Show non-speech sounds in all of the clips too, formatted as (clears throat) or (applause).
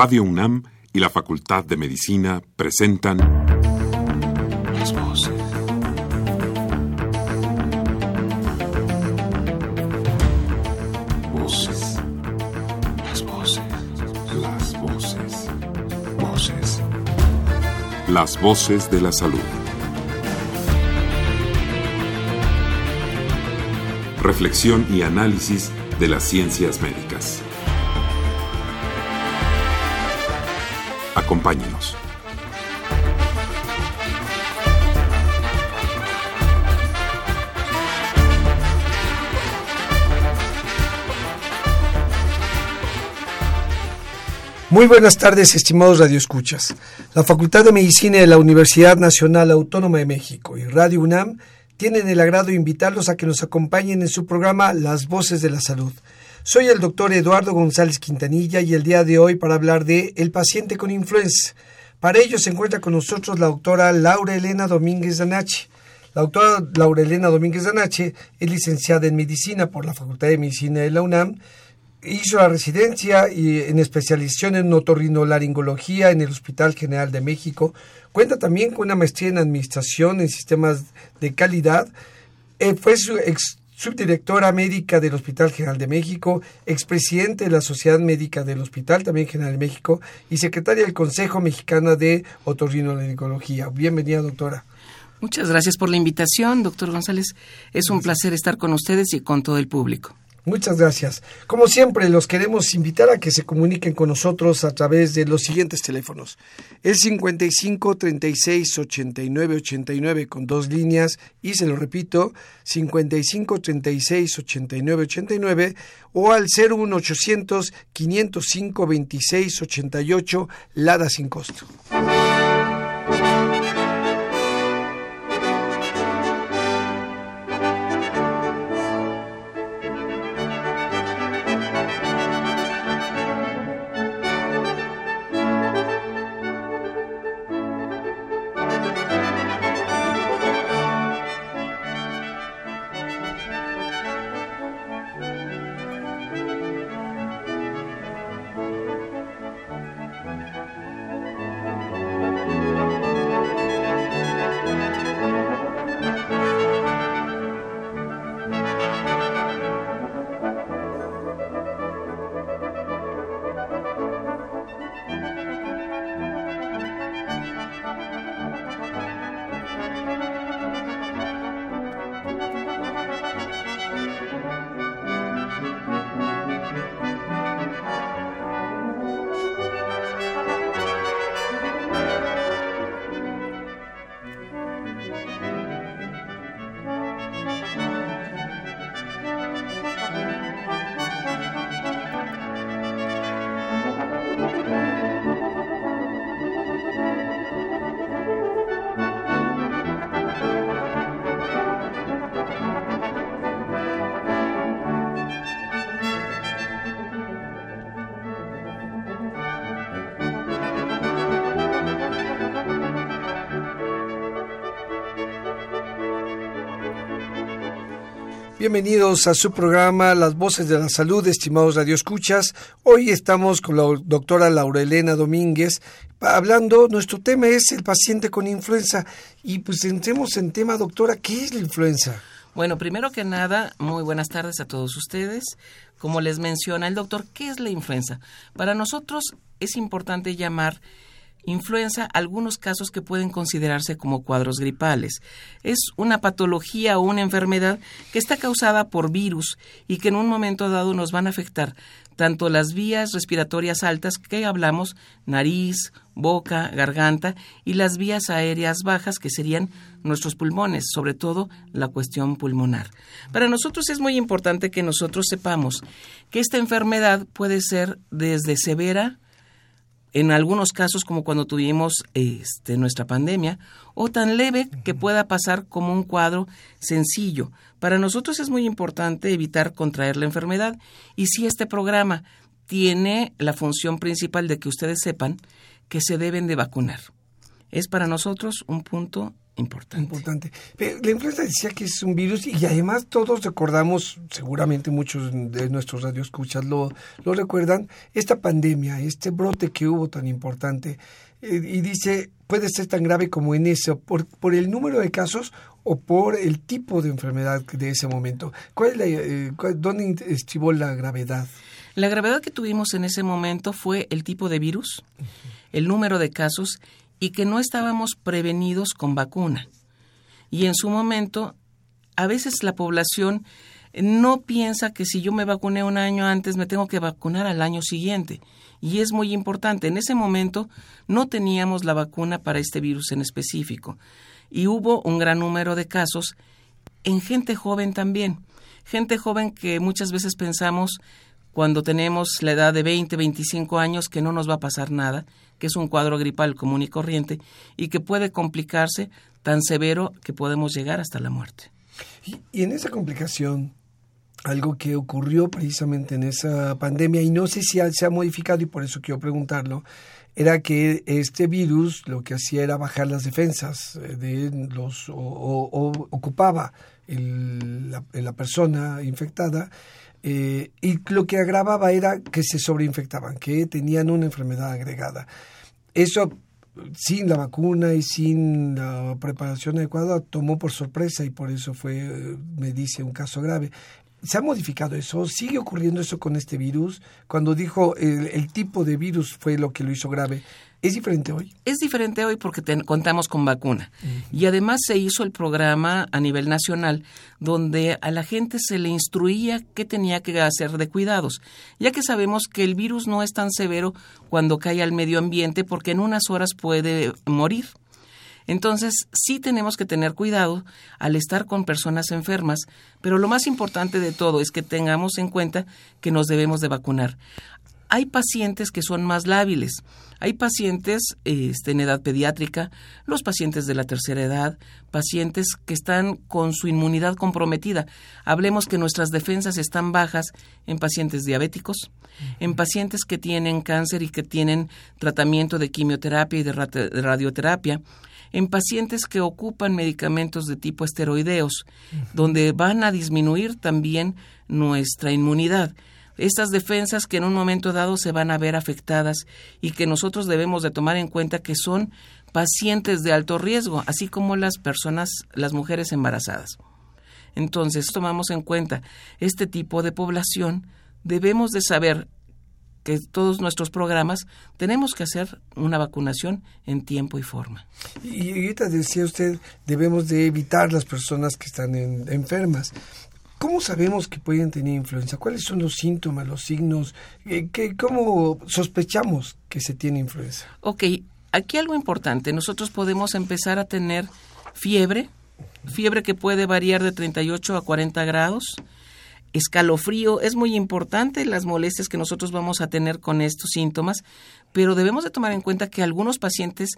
Radio UNAM y la Facultad de Medicina presentan Las voces. Voces. Las voces. Las voces. Voces. Las voces de la salud. Reflexión y análisis de las ciencias médicas. Acompáñenos. Muy buenas tardes, estimados radioescuchas. La Facultad de Medicina de la Universidad Nacional Autónoma de México y Radio UNAM tienen el agrado de invitarlos a que nos acompañen en su programa Las Voces de la Salud. Soy el doctor Eduardo González Quintanilla y el día de hoy para hablar de el paciente con influenza. Para ello se encuentra con nosotros la doctora Laura Elena Domínguez Danache. La doctora Laura Elena Domínguez Danache es licenciada en medicina por la Facultad de Medicina de la UNAM hizo la residencia y en especialización en otorrinolaringología en el Hospital General de México. Cuenta también con una maestría en administración en sistemas de calidad. Eh, fue su ex subdirectora médica del Hospital General de México, expresidente de la Sociedad Médica del Hospital, también General de México, y secretaria del Consejo Mexicano de Otorrinolaringología. Bienvenida, doctora. Muchas gracias por la invitación, doctor González. Es un placer estar con ustedes y con todo el público. Muchas gracias. Como siempre, los queremos invitar a que se comuniquen con nosotros a través de los siguientes teléfonos. El 55 36 89 89 con dos líneas y se lo repito, 55 36 89 89 o al 01800 505 26 88 Lada sin costo. Bienvenidos a su programa Las Voces de la Salud, estimados radioescuchas. Hoy estamos con la doctora Laura Elena Domínguez hablando, nuestro tema es el paciente con influenza. Y pues entremos en tema, doctora, ¿qué es la influenza? Bueno, primero que nada, muy buenas tardes a todos ustedes. Como les menciona el doctor, ¿qué es la influenza? Para nosotros es importante llamar influenza algunos casos que pueden considerarse como cuadros gripales. Es una patología o una enfermedad que está causada por virus y que en un momento dado nos van a afectar tanto las vías respiratorias altas que hablamos, nariz, boca, garganta, y las vías aéreas bajas que serían nuestros pulmones, sobre todo la cuestión pulmonar. Para nosotros es muy importante que nosotros sepamos que esta enfermedad puede ser desde severa, en algunos casos como cuando tuvimos este, nuestra pandemia, o tan leve que pueda pasar como un cuadro sencillo. Para nosotros es muy importante evitar contraer la enfermedad y si este programa tiene la función principal de que ustedes sepan que se deben de vacunar. Es para nosotros un punto importante. Importante. la influenza decía que es un virus y además todos recordamos, seguramente muchos de nuestros radioescuchas lo, lo recuerdan, esta pandemia, este brote que hubo tan importante. Eh, y dice, puede ser tan grave como en eso, por, por el número de casos o por el tipo de enfermedad de ese momento. ¿Cuál es la, eh, ¿Dónde estribó la gravedad? La gravedad que tuvimos en ese momento fue el tipo de virus, el número de casos y que no estábamos prevenidos con vacuna. Y en su momento, a veces la población no piensa que si yo me vacuné un año antes me tengo que vacunar al año siguiente. Y es muy importante. En ese momento no teníamos la vacuna para este virus en específico. Y hubo un gran número de casos en gente joven también. Gente joven que muchas veces pensamos cuando tenemos la edad de 20, 25 años que no nos va a pasar nada, que es un cuadro gripal común y corriente y que puede complicarse tan severo que podemos llegar hasta la muerte. Y, en esa complicación, algo que ocurrió precisamente en esa pandemia, y no sé si se ha modificado y por eso quiero preguntarlo, era que este virus lo que hacía era bajar las defensas eh, de los o, ocupaba la, persona infectada eh, y lo que agravaba era que se sobreinfectaban, que tenían una enfermedad agregada. Eso sin la vacuna y sin la preparación adecuada tomó por sorpresa y por eso fue, me dice, un caso grave. ¿Se ha modificado eso? ¿Sigue ocurriendo eso con este virus? Cuando dijo el tipo de virus fue lo que lo hizo grave, ¿Es diferente hoy? Es diferente hoy porque contamos con vacuna. Y además se hizo el programa a nivel nacional donde a la gente se le instruía qué tenía que hacer de cuidados, ya que sabemos que el virus no es tan severo cuando cae al medio ambiente porque en unas horas puede morir. Entonces, sí tenemos que tener cuidado al estar con personas enfermas, pero lo más importante de todo es que tengamos en cuenta que nos debemos de vacunar. Hay pacientes que son más lábiles, hay pacientes este, en edad pediátrica, los pacientes de la tercera edad, pacientes que están con su inmunidad comprometida. Hablemos que nuestras defensas están bajas en pacientes diabéticos, en pacientes que tienen cáncer y que tienen tratamiento de quimioterapia y de radioterapia, en pacientes que ocupan medicamentos de tipo esteroideos, donde van a disminuir también nuestra inmunidad estas defensas que en un momento dado se van a ver afectadas y que nosotros debemos de tomar en cuenta que son pacientes de alto riesgo, así como las personas, las mujeres embarazadas. Entonces, tomamos en cuenta este tipo de población, debemos de saber que todos nuestros programas tenemos que hacer una vacunación en tiempo y forma. Y ahorita decía usted, debemos de evitar las personas que están enfermas. ¿Cómo sabemos que pueden tener influenza? ¿Cuáles son los síntomas, los signos? Eh, ¿Cómo sospechamos que se tiene influenza? Ok, aquí algo importante. Nosotros podemos empezar a tener fiebre, fiebre que puede variar de 38 a 40 grados, escalofrío. Es muy importante las molestias que nosotros vamos a tener con estos síntomas, pero debemos de tomar en cuenta que algunos pacientes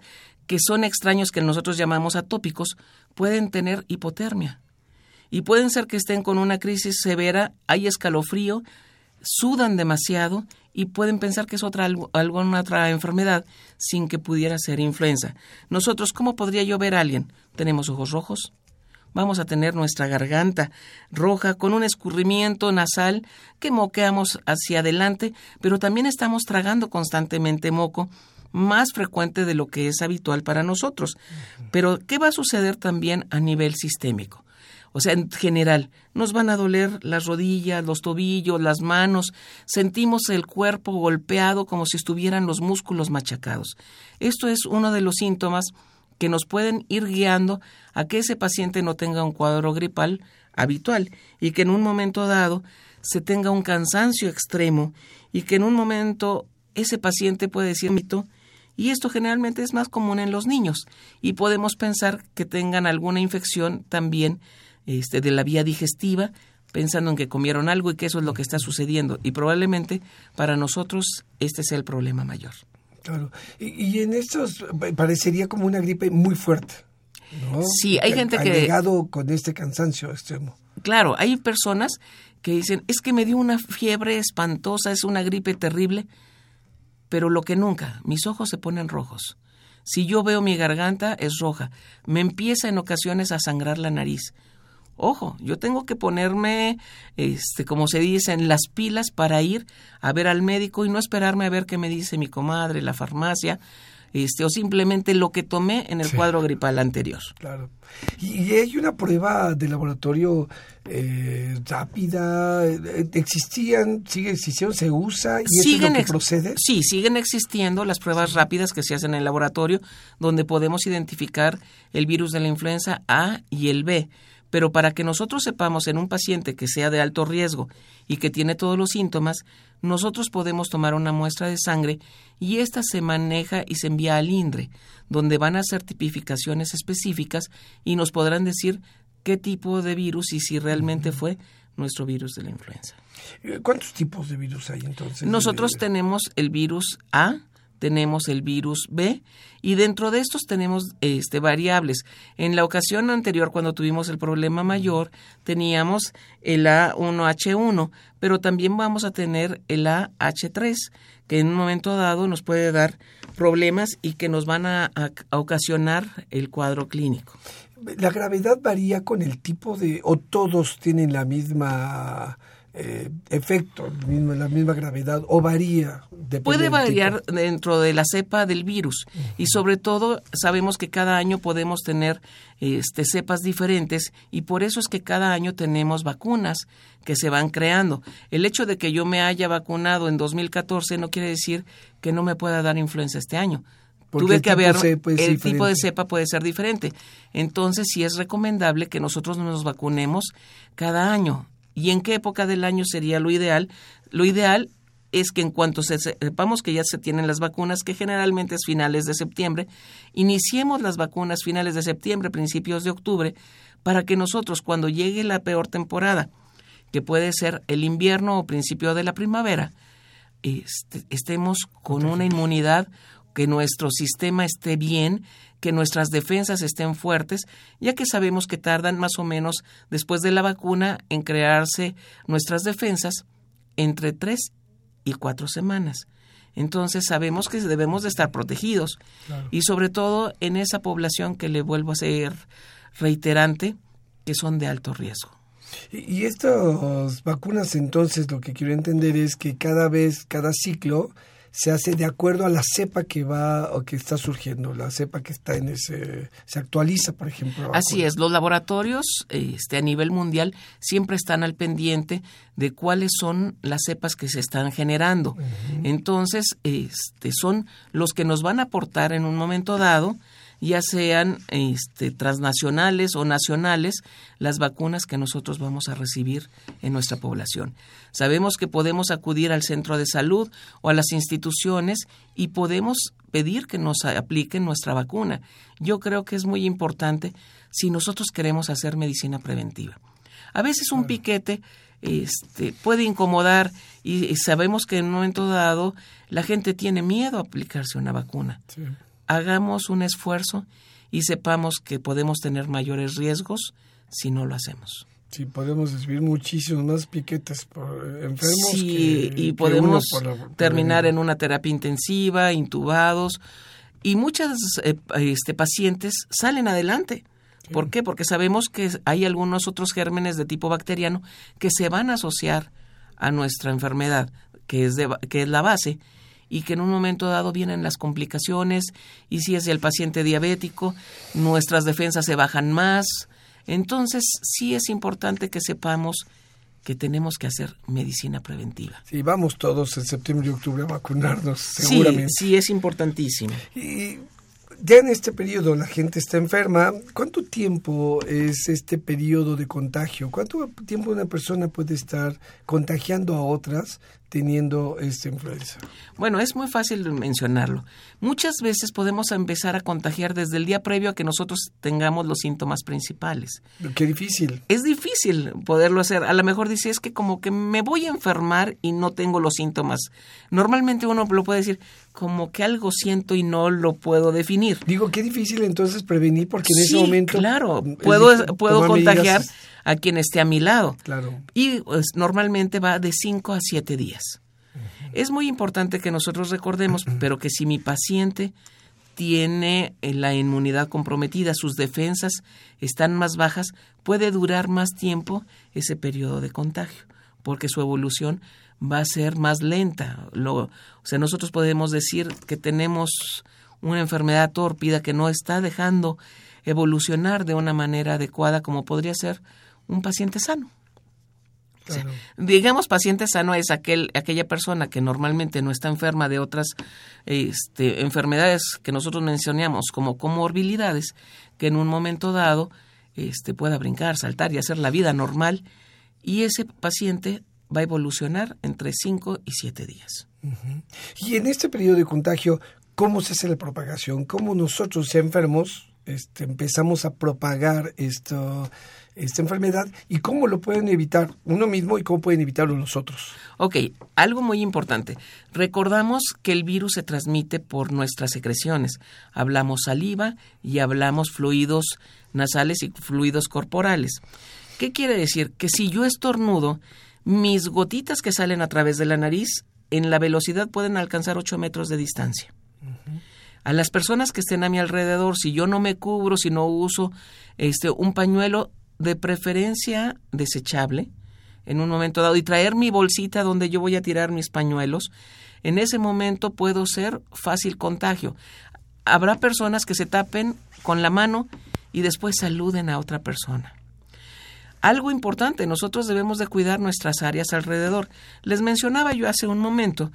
que son extraños, que nosotros llamamos atópicos, pueden tener hipotermia y pueden ser que estén con una crisis severa, hay escalofrío, sudan demasiado y pueden pensar que es otra alguna otra enfermedad sin que pudiera ser influenza. Nosotros, ¿cómo podría yo ver a alguien? Tenemos ojos rojos, vamos a tener nuestra garganta roja con un escurrimiento nasal que moqueamos hacia adelante, pero también estamos tragando constantemente moco más frecuente de lo que es habitual para nosotros. Pero, ¿qué va a suceder también a nivel sistémico? O sea, en general, nos van a doler las rodillas, los tobillos, las manos, sentimos el cuerpo golpeado como si estuvieran los músculos machacados. Esto es uno de los síntomas que nos pueden ir guiando a que ese paciente no tenga un cuadro gripal habitual y que en un momento dado se tenga un cansancio extremo y que en un momento ese paciente puede decir mito y esto generalmente es más común en los niños y podemos pensar que tengan alguna infección también este, de la vía digestiva, pensando en que comieron algo y que eso es lo que está sucediendo. Y probablemente para nosotros este sea el problema mayor. Claro. Y, en estos parecería como una gripe muy fuerte. ¿no? Sí, hay gente que... Ha llegado con este cansancio extremo. Claro, hay personas que dicen, es que me dio una fiebre espantosa, es una gripe terrible, pero lo que nunca, mis ojos se ponen rojos, Si yo veo mi garganta es roja, me empieza en ocasiones a sangrar la nariz. Ojo, yo tengo que ponerme, este, como se dice, en las pilas para ir a ver al médico y no esperarme a ver qué me dice mi comadre, la farmacia, este, o simplemente lo que tomé en el cuadro gripal anterior. Claro. Y, hay una prueba de laboratorio eh, rápida, eh, existían, sigue existiendo, se usa y ¿Siguen es lo que procede. Sí, siguen existiendo las pruebas rápidas que se hacen en el laboratorio, donde podemos identificar el virus de la influenza A y el B pero para que nosotros sepamos en un paciente que sea de alto riesgo y que tiene todos los síntomas, nosotros podemos tomar una muestra de sangre y ésta se maneja y se envía al INDRE, donde van a hacer tipificaciones específicas y nos podrán decir qué tipo de virus y si realmente fue nuestro virus de la influenza. ¿Cuántos tipos de virus hay entonces? Nosotros tenemos el virus A, tenemos el virus B y dentro de estos tenemos este, variables. En la ocasión anterior, cuando tuvimos el problema mayor, teníamos el A1H1, pero también vamos a tener el AH3, que en un momento dado nos puede dar problemas y que nos van a ocasionar el cuadro clínico. ¿La gravedad varía con el tipo de... o todos tienen la misma eh, efecto, la misma gravedad o varía? Puede variar dentro de la cepa del virus y sobre todo sabemos que cada año podemos tener este, cepas diferentes y por eso es que cada año tenemos vacunas que se van creando. El hecho de que yo me haya vacunado en 2014 no quiere decir que no me pueda dar influenza este año. Tuve que haber, el tipo de cepa puede ser diferente. Entonces sí es recomendable que nosotros nos vacunemos cada año y en qué época del año sería lo ideal. Lo ideal es que en cuanto sepamos que ya se tienen las vacunas, que generalmente es finales de septiembre, iniciemos las vacunas finales de septiembre, principios de octubre, para que nosotros cuando llegue la peor temporada, que puede ser el invierno o principio de la primavera, este, estemos con una inmunidad, que nuestro sistema esté bien, que nuestras defensas estén fuertes, ya que sabemos que tardan más o menos después de la vacuna en crearse nuestras defensas entre tres y cuatro semanas. Entonces sabemos que debemos de estar protegidos y sobre todo en esa población que le vuelvo a ser reiterante, que son de alto riesgo. Y, estas vacunas entonces lo que quiero entender es que cada vez, cada ciclo, se hace de acuerdo a la cepa que va o que está surgiendo, la cepa que está en ese se actualiza, por ejemplo. Así es, los laboratorios este a nivel mundial siempre están al pendiente de cuáles son las cepas que se están generando. Entonces, este son los que nos van a aportar en un momento dado ya sean este, transnacionales o nacionales, las vacunas que nosotros vamos a recibir en nuestra población. Sabemos que podemos acudir al centro de salud o a las instituciones y podemos pedir que nos apliquen nuestra vacuna. Yo creo que es muy importante si nosotros queremos hacer medicina preventiva. A veces un piquete este, puede incomodar y sabemos que en un momento dado la gente tiene miedo a aplicarse una vacuna hagamos un esfuerzo y sepamos que podemos tener mayores riesgos si no lo hacemos. Sí, podemos recibir muchísimos más piquetes por enfermos. Sí, y podemos terminar en una terapia intensiva, intubados, y muchos eh, este, pacientes salen adelante. ¿Por qué? Porque sabemos que hay algunos otros gérmenes de tipo bacteriano que se van a asociar a nuestra enfermedad, que es, de, que es la base, y que en un momento dado vienen las complicaciones y si es el paciente diabético, nuestras defensas se bajan más. Entonces sí es importante que sepamos que tenemos que hacer medicina preventiva. Sí, vamos todos en septiembre y octubre a vacunarnos, seguramente. Sí, sí, es importantísimo. Y ya en este periodo la gente está enferma. ¿Cuánto tiempo es este periodo de contagio? ¿Cuánto tiempo una persona puede estar contagiando a otras teniendo esta influenza? Bueno, es muy fácil mencionarlo. Muchas veces podemos empezar a contagiar desde el día previo a que nosotros tengamos los síntomas principales. Qué difícil. Es difícil poderlo hacer. A lo mejor dice, es que como que me voy a enfermar y no tengo los síntomas. Normalmente uno lo puede decir, como que algo siento y no lo puedo definir. Digo, qué difícil entonces prevenir porque en ese momento... Claro, puedo, puedo contagiar a quien esté a mi lado. Claro. Y pues, normalmente va de 5 a 7 días. Es muy importante que nosotros recordemos, (clears throat) pero que si mi paciente tiene eh, la inmunidad comprometida, sus defensas están más bajas, puede durar más tiempo ese periodo de contagio, porque su evolución va a ser más lenta. Lo, o sea, nosotros podemos decir que tenemos una enfermedad tórpida que no está dejando evolucionar de una manera adecuada como podría ser un paciente sano. digamos paciente sano es aquel, aquella persona que normalmente no está enferma de otras este, enfermedades que nosotros mencionamos como comorbilidades, que en un momento dado este, pueda brincar, saltar y hacer la vida normal, y ese paciente va a evolucionar entre 5 y 7 días. Y en este periodo de contagio, ¿cómo se hace la propagación? ¿Cómo nosotros, enfermos, este, empezamos a propagar esto, esta enfermedad y cómo lo pueden evitar uno mismo y cómo pueden evitarlo los otros. Ok, algo muy importante. Recordamos que el virus se transmite por nuestras secreciones. Hablamos saliva y hablamos fluidos nasales y fluidos corporales. ¿Qué quiere decir? Que si yo estornudo, mis gotitas que salen a través de la nariz en la velocidad pueden alcanzar 8 metros de distancia a las personas que estén a mi alrededor, si yo no me cubro, si no uso este un pañuelo de preferencia desechable en un momento dado y traer mi bolsita donde yo voy a tirar mis pañuelos, en ese momento puedo ser fácil contagio. Habrá personas que se tapen con la mano y después saluden a otra persona. Algo importante, nosotros debemos de cuidar nuestras áreas alrededor. Les mencionaba yo hace un momento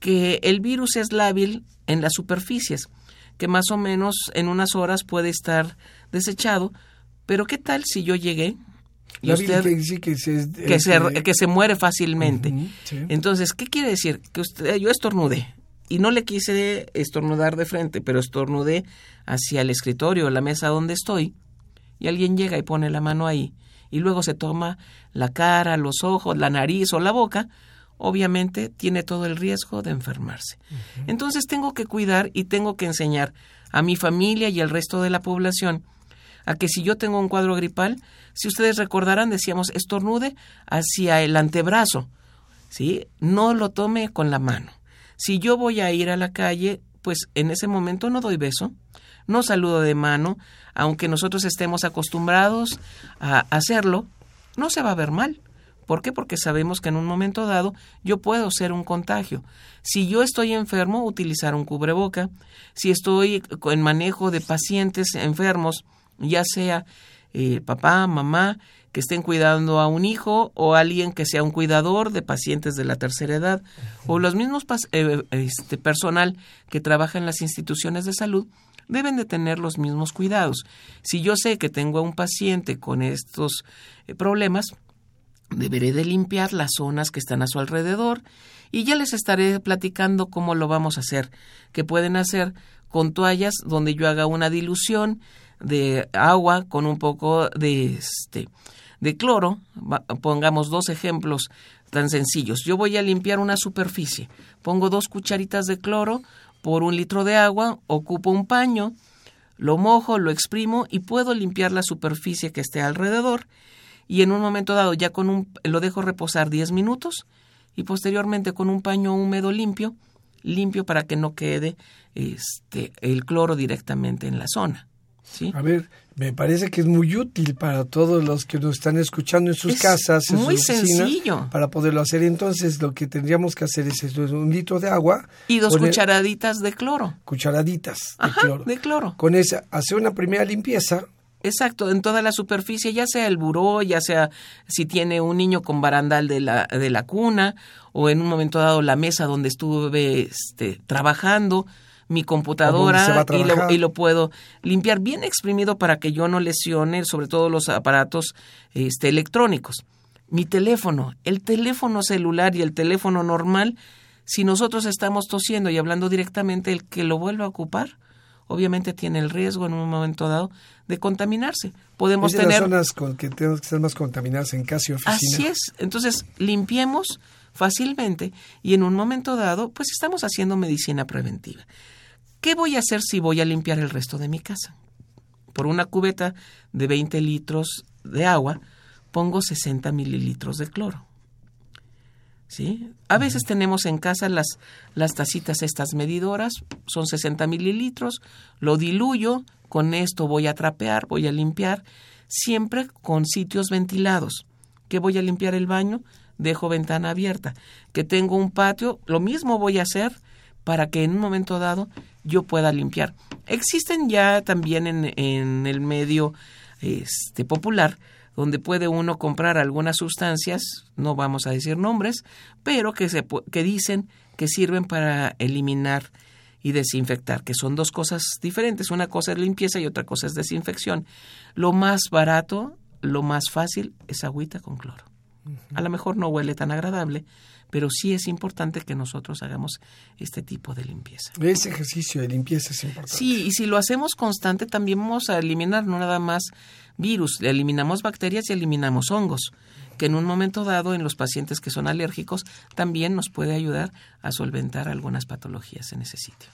que el virus es lábil en las superficies, que más o menos en unas horas puede estar desechado, pero ¿qué tal si yo llegué? Y usted, que, se, que, se, que, se, muere fácilmente. Entonces, ¿qué quiere decir? Que usted, yo estornudé y no le quise estornudar de frente, pero estornudé hacia el escritorio, la mesa donde estoy, y alguien llega y pone la mano ahí, y luego se toma la cara, los ojos, la nariz o la boca, obviamente tiene todo el riesgo de enfermarse. Entonces tengo que cuidar y tengo que enseñar a mi familia y al resto de la población a que si yo tengo un cuadro gripal, si ustedes recordarán, decíamos estornude hacia el antebrazo, ¿sí? No lo tome con la mano. Si yo voy a ir a la calle, pues en ese momento no doy beso, no saludo de mano, aunque nosotros estemos acostumbrados a hacerlo, no se va a ver mal. ¿Por qué? Porque sabemos que en un momento dado yo puedo ser un contagio. Si yo estoy enfermo, utilizar un cubreboca. Si estoy en manejo de pacientes enfermos, ya sea eh, papá, mamá, que estén cuidando a un hijo o alguien que sea un cuidador de pacientes de la tercera edad o los mismos eh, este, personal que trabaja en las instituciones de salud deben de tener los mismos cuidados. Si yo sé que tengo a un paciente con estos eh, problemas, Deberé de limpiar las zonas que están a su alrededor y ya les estaré platicando cómo lo vamos a hacer, que pueden hacer con toallas donde yo haga una dilución de agua con un poco de este de cloro, pongamos dos ejemplos tan sencillos. Yo voy a limpiar una superficie, pongo dos cucharitas de cloro por un litro de agua, ocupo un paño, lo mojo, lo exprimo y puedo limpiar la superficie que esté alrededor y en un momento dado ya con un lo dejo reposar 10 minutos y posteriormente con un paño húmedo limpio, limpio para que no quede este el cloro directamente en la zona. ¿Sí? A ver, me parece que es muy útil para todos los que nos están escuchando en sus casas, en muy sus sencillo. para poderlo hacer. Entonces, lo que tendríamos que hacer es un litro de agua y dos cucharaditas de cloro. Cucharaditas de cloro. De cloro. Con esa hacer una primera limpieza Exacto, en toda la superficie, ya sea el buró, ya sea si tiene un niño con barandal de la, de la cuna, o en un momento dado la mesa donde estuve este, trabajando, mi computadora y lo, y lo, puedo limpiar bien exprimido para que yo no lesione sobre todo los aparatos este, electrónicos. Mi teléfono, el teléfono celular y el teléfono normal, si nosotros estamos tosiendo y hablando directamente, el que lo vuelva a ocupar, obviamente tiene el riesgo en un momento dado de contaminarse. Podemos es tener las zonas con que tenemos que estar más contaminadas en casa y oficina. Así es. Entonces, limpiemos fácilmente y en un momento dado, pues estamos haciendo medicina preventiva. ¿Qué voy a hacer si voy a limpiar el resto de mi casa? Por una cubeta de 20 litros de agua, pongo 60 mililitros de cloro. ¿sí? A veces tenemos en casa las, las tacitas estas medidoras, son 60 mililitros, lo diluyo, con esto voy a trapear, voy a limpiar, siempre con sitios ventilados. ¿Qué voy a limpiar el baño? Dejo ventana abierta. Que tengo un patio, lo mismo voy a hacer para que en un momento dado yo pueda limpiar. Existen ya también en, en el medio este, popular donde puede uno comprar algunas sustancias, no vamos a decir nombres, pero que, se, que dicen que sirven para eliminar y desinfectar, que son dos cosas diferentes. Una cosa es limpieza y otra cosa es desinfección. Lo más barato, lo más fácil es agüita con cloro. A lo mejor no huele tan agradable, pero sí es importante que nosotros hagamos este tipo de limpieza. Ese ejercicio de limpieza es importante. Sí, y si lo hacemos constante, también vamos a eliminar no nada más virus, eliminamos bacterias y eliminamos hongos, que en un momento dado en los pacientes que son alérgicos también nos puede ayudar a solventar algunas patologías en ese sitio.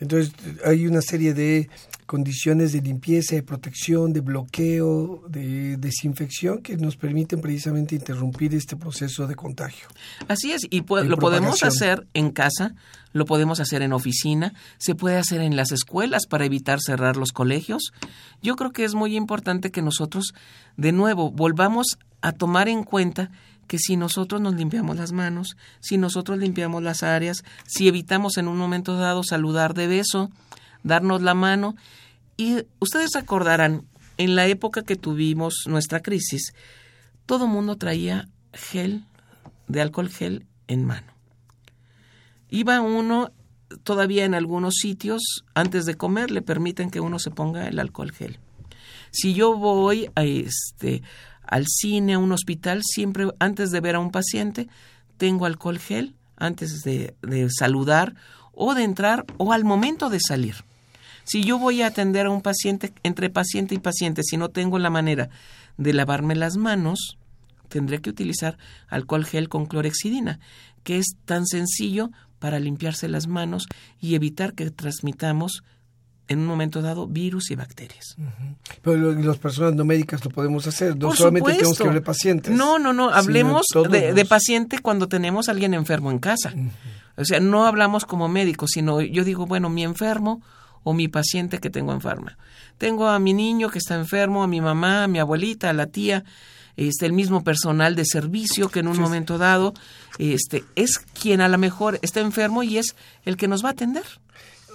Entonces hay una serie de condiciones de limpieza, de protección, de bloqueo, de desinfección que nos permiten precisamente interrumpir este proceso de contagio. Así es, y lo podemos hacer en casa, lo podemos hacer en oficina, se puede hacer en las escuelas para evitar cerrar los colegios. Yo creo que es muy importante que nosotros, de nuevo, volvamos a tomar en cuenta que si nosotros nos limpiamos las manos, si nosotros limpiamos las áreas, si evitamos en un momento dado saludar de beso, darnos la mano, y ustedes recordarán, en la época que tuvimos nuestra crisis, todo mundo traía gel, de alcohol gel en mano. Iba uno todavía en algunos sitios, antes de comer, le permiten que uno se ponga el alcohol gel. Si yo voy a este al cine, a un hospital, siempre antes de ver a un paciente, tengo alcohol gel antes de, saludar o de entrar o al momento de salir. Si yo voy a atender a un paciente, entre paciente y paciente, si no tengo la manera de lavarme las manos, tendré que utilizar alcohol gel con clorexidina, que es tan sencillo para limpiarse las manos y evitar que transmitamos en un momento dado virus y bacterias. Pero las personas no médicas lo podemos hacer, no solamente tenemos que hablar de pacientes. No, no, no, hablemos de, paciente cuando tenemos a alguien enfermo en casa. O sea, no hablamos como médicos, sino yo digo, bueno, mi enfermo o mi paciente que tengo enferma. Tengo a mi niño que está enfermo, a mi mamá, a mi abuelita, a la tía, este, el mismo personal de servicio que en un momento dado este, es quien a lo mejor está enfermo y es el que nos va a atender.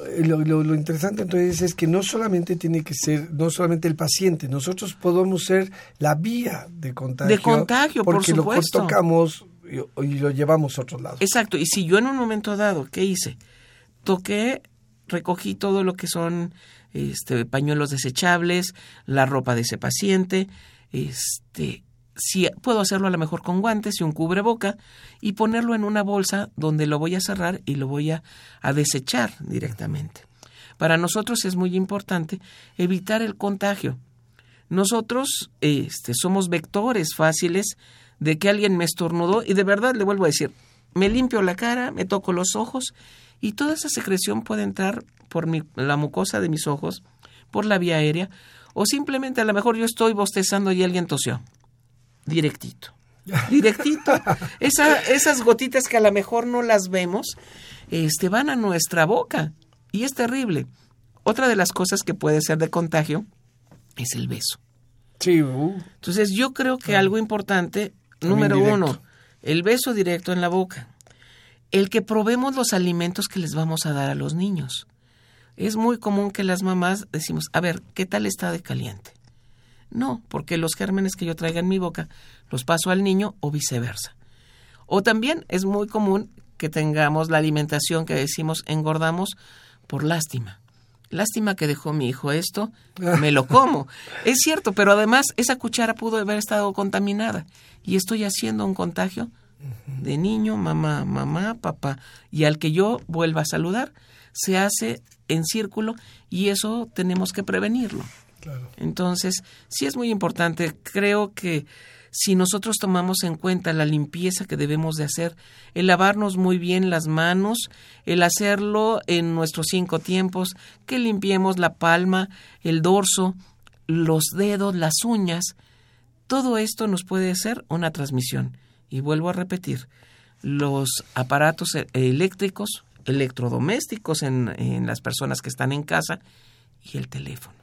Eh, lo, lo, interesante entonces es que no solamente tiene que ser, no solamente el paciente, nosotros podemos ser la vía de contagio. De contagio, porque por supuesto. lo tocamos y, y, lo llevamos a otros lados. Exacto, y si yo en un momento dado, ¿qué hice? Toqué, recogí todo lo que son este, pañuelos desechables, la ropa de ese paciente, este, si puedo hacerlo a lo mejor con guantes y un cubreboca y ponerlo en una bolsa donde lo voy a cerrar y lo voy a, a desechar directamente. Para nosotros es muy importante evitar el contagio. Nosotros este, somos vectores fáciles de que alguien me estornudó y de verdad le vuelvo a decir, me limpio la cara, me toco los ojos y toda esa secreción puede entrar por mi, la mucosa de mis ojos, por la vía aérea o simplemente a lo mejor yo estoy bostezando y alguien tosió directito. Directito. Esa, esas gotitas que a lo mejor no las vemos, este, van a nuestra boca. Y es terrible. Otra de las cosas que puede ser de contagio es el beso. Sí. Uh. Entonces yo creo que algo importante, número uno, el beso directo en la boca. El que probemos los alimentos que les vamos a dar a los niños. Es muy común que las mamás decimos, a ver, ¿qué tal está de caliente? No, porque los gérmenes que yo traiga en mi boca los paso al niño o viceversa. O también es muy común que tengamos la alimentación que decimos engordamos por lástima. Lástima que dejó mi hijo esto, (laughs) me lo como. es cierto, pero además esa cuchara pudo haber estado contaminada y estoy haciendo un contagio de niño, mamá, mamá, papá, y al que yo vuelva a saludar, se hace en círculo y eso tenemos que prevenirlo. Entonces, sí es muy importante. Creo que si nosotros tomamos en cuenta la limpieza que debemos de hacer, el lavarnos muy bien las manos, el hacerlo en nuestros cinco tiempos, que limpiemos la palma, el dorso, los dedos, las uñas, todo esto nos puede hacer una transmisión. Y vuelvo a repetir, los aparatos e- eléctricos, electrodomésticos en las personas que están en casa y el teléfono.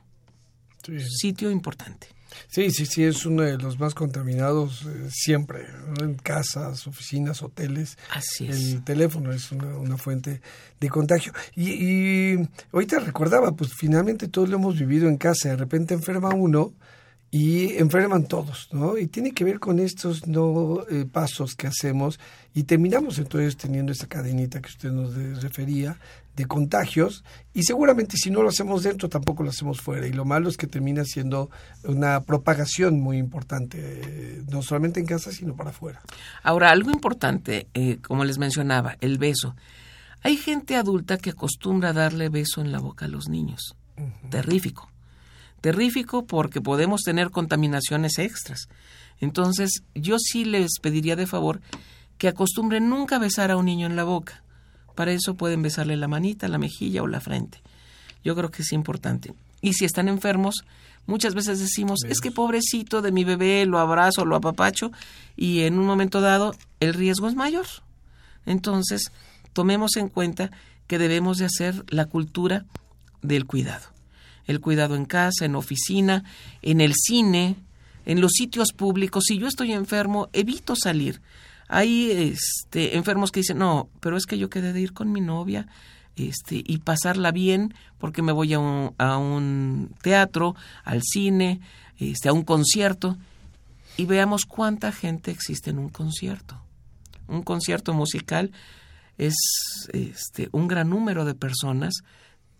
Sitio importante. Sí, sí, sí, es uno de los más contaminados eh, siempre, ¿no? en casas, oficinas, hoteles. Así es. El teléfono es una, una fuente de contagio. Y, y ahorita recordaba, pues finalmente todos lo hemos vivido en casa, de repente enferma uno y enferman todos, ¿no? Y tiene que ver con estos no eh, pasos que hacemos y terminamos entonces teniendo esta cadenita que usted nos refería de contagios y seguramente si no lo hacemos dentro tampoco lo hacemos fuera y lo malo es que termina siendo una propagación muy importante no solamente en casa sino para afuera. Ahora, algo importante, eh, como les mencionaba, el beso. Hay gente adulta que acostumbra darle beso en la boca a los niños. Terrífico. Terrífico porque podemos tener contaminaciones extras. Entonces, yo sí les pediría de favor que acostumbren nunca besar a un niño en la boca. Para eso pueden besarle la manita, la mejilla o la frente. Yo creo que es importante. Y si están enfermos, muchas veces decimos, es que pobrecito de mi bebé, lo abrazo, lo apapacho, y en un momento dado el riesgo es mayor. Entonces, tomemos en cuenta que debemos de hacer la cultura del cuidado. El cuidado en casa, en oficina, en el cine, en los sitios públicos. Si yo estoy enfermo, evito salir. Hay este, enfermos que dicen, no, pero es que yo quedé de ir con mi novia este, y pasarla bien porque me voy a un, a un teatro, al cine, este, a un concierto y veamos cuánta gente existe en un concierto. Un concierto musical es este, un gran número de personas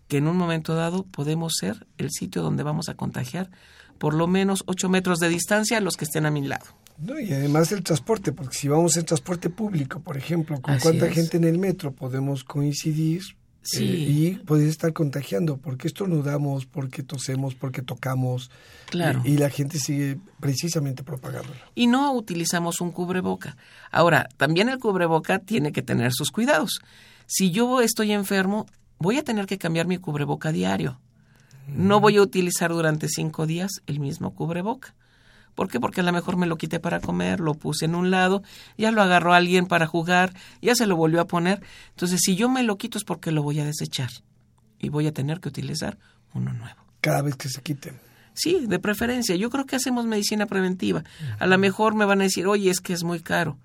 que en un momento dado podemos ser el sitio donde vamos a contagiar por lo menos 8 metros de distancia a los que estén a mi lado. No, y además el transporte, porque si vamos en transporte público, por ejemplo, con Así cuánta es. gente en el metro podemos coincidir Sí. eh, y poder estar contagiando, porque estornudamos, porque tosemos, porque tocamos, Claro. y, y la gente sigue precisamente propagándolo. y no utilizamos un cubreboca. Ahora, también el cubreboca tiene que tener sus cuidados. Si yo estoy enfermo, voy a tener que cambiar mi cubreboca diario. No voy a utilizar durante cinco días el mismo cubreboca. ¿Por qué? Porque a lo mejor me lo quité para comer, lo puse en un lado, ya lo agarró alguien para jugar, ya se lo volvió a poner. Entonces, si yo me lo quito es porque lo voy a desechar y voy a tener que utilizar uno nuevo. Cada vez que se quiten. Sí, de preferencia. Yo creo que hacemos medicina preventiva. A lo mejor me van a decir, oye, es que es muy caro.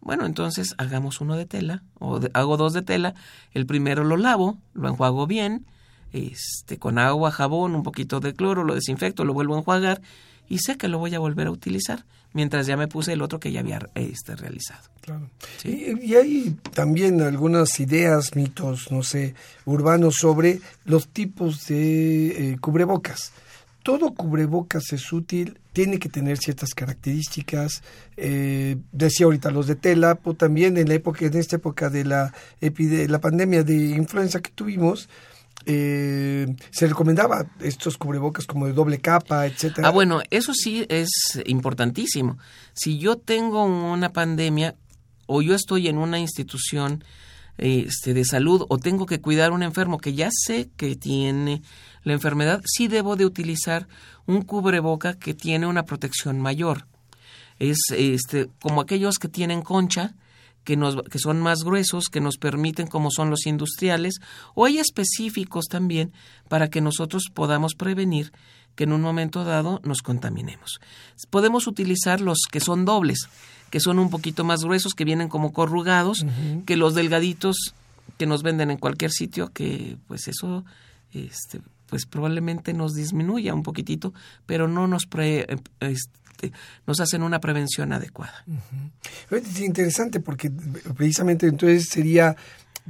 Bueno, entonces hagamos uno de tela, o de- hago dos de tela. El primero lo lavo, lo enjuago bien, este, con agua, jabón, un poquito de cloro, lo desinfecto, lo vuelvo a enjuagar y sé que lo voy a volver a utilizar, mientras ya me puse el otro que ya había este, realizado. Claro. Sí. Y, y hay también algunas ideas, mitos, no sé, urbanos sobre los tipos de eh, cubrebocas. Todo cubrebocas es útil, tiene que tener ciertas características. eh, decía ahorita los de tela, pero también en la época, en esta época de la epide- la pandemia de influenza que tuvimos, eh, se recomendaba estos cubrebocas como de doble capa, etcétera. Ah, bueno, eso sí es importantísimo. Si yo tengo una pandemia o yo estoy en una institución este, de salud o tengo que cuidar a un enfermo que ya sé que tiene la enfermedad, sí debo de utilizar un cubreboca que tiene una protección mayor. Es este, como aquellos que tienen concha, que, nos, que son más gruesos, que nos permiten, como son los industriales, o hay específicos también para que nosotros podamos prevenir que en un momento dado nos contaminemos. Podemos utilizar los que son dobles, que son un poquito más gruesos, que vienen como corrugados, que los delgaditos que nos venden en cualquier sitio, que pues eso este, pues probablemente nos disminuya un poquitito, pero no nos pre, este, nos hacen una prevención adecuada. Es interesante porque precisamente entonces sería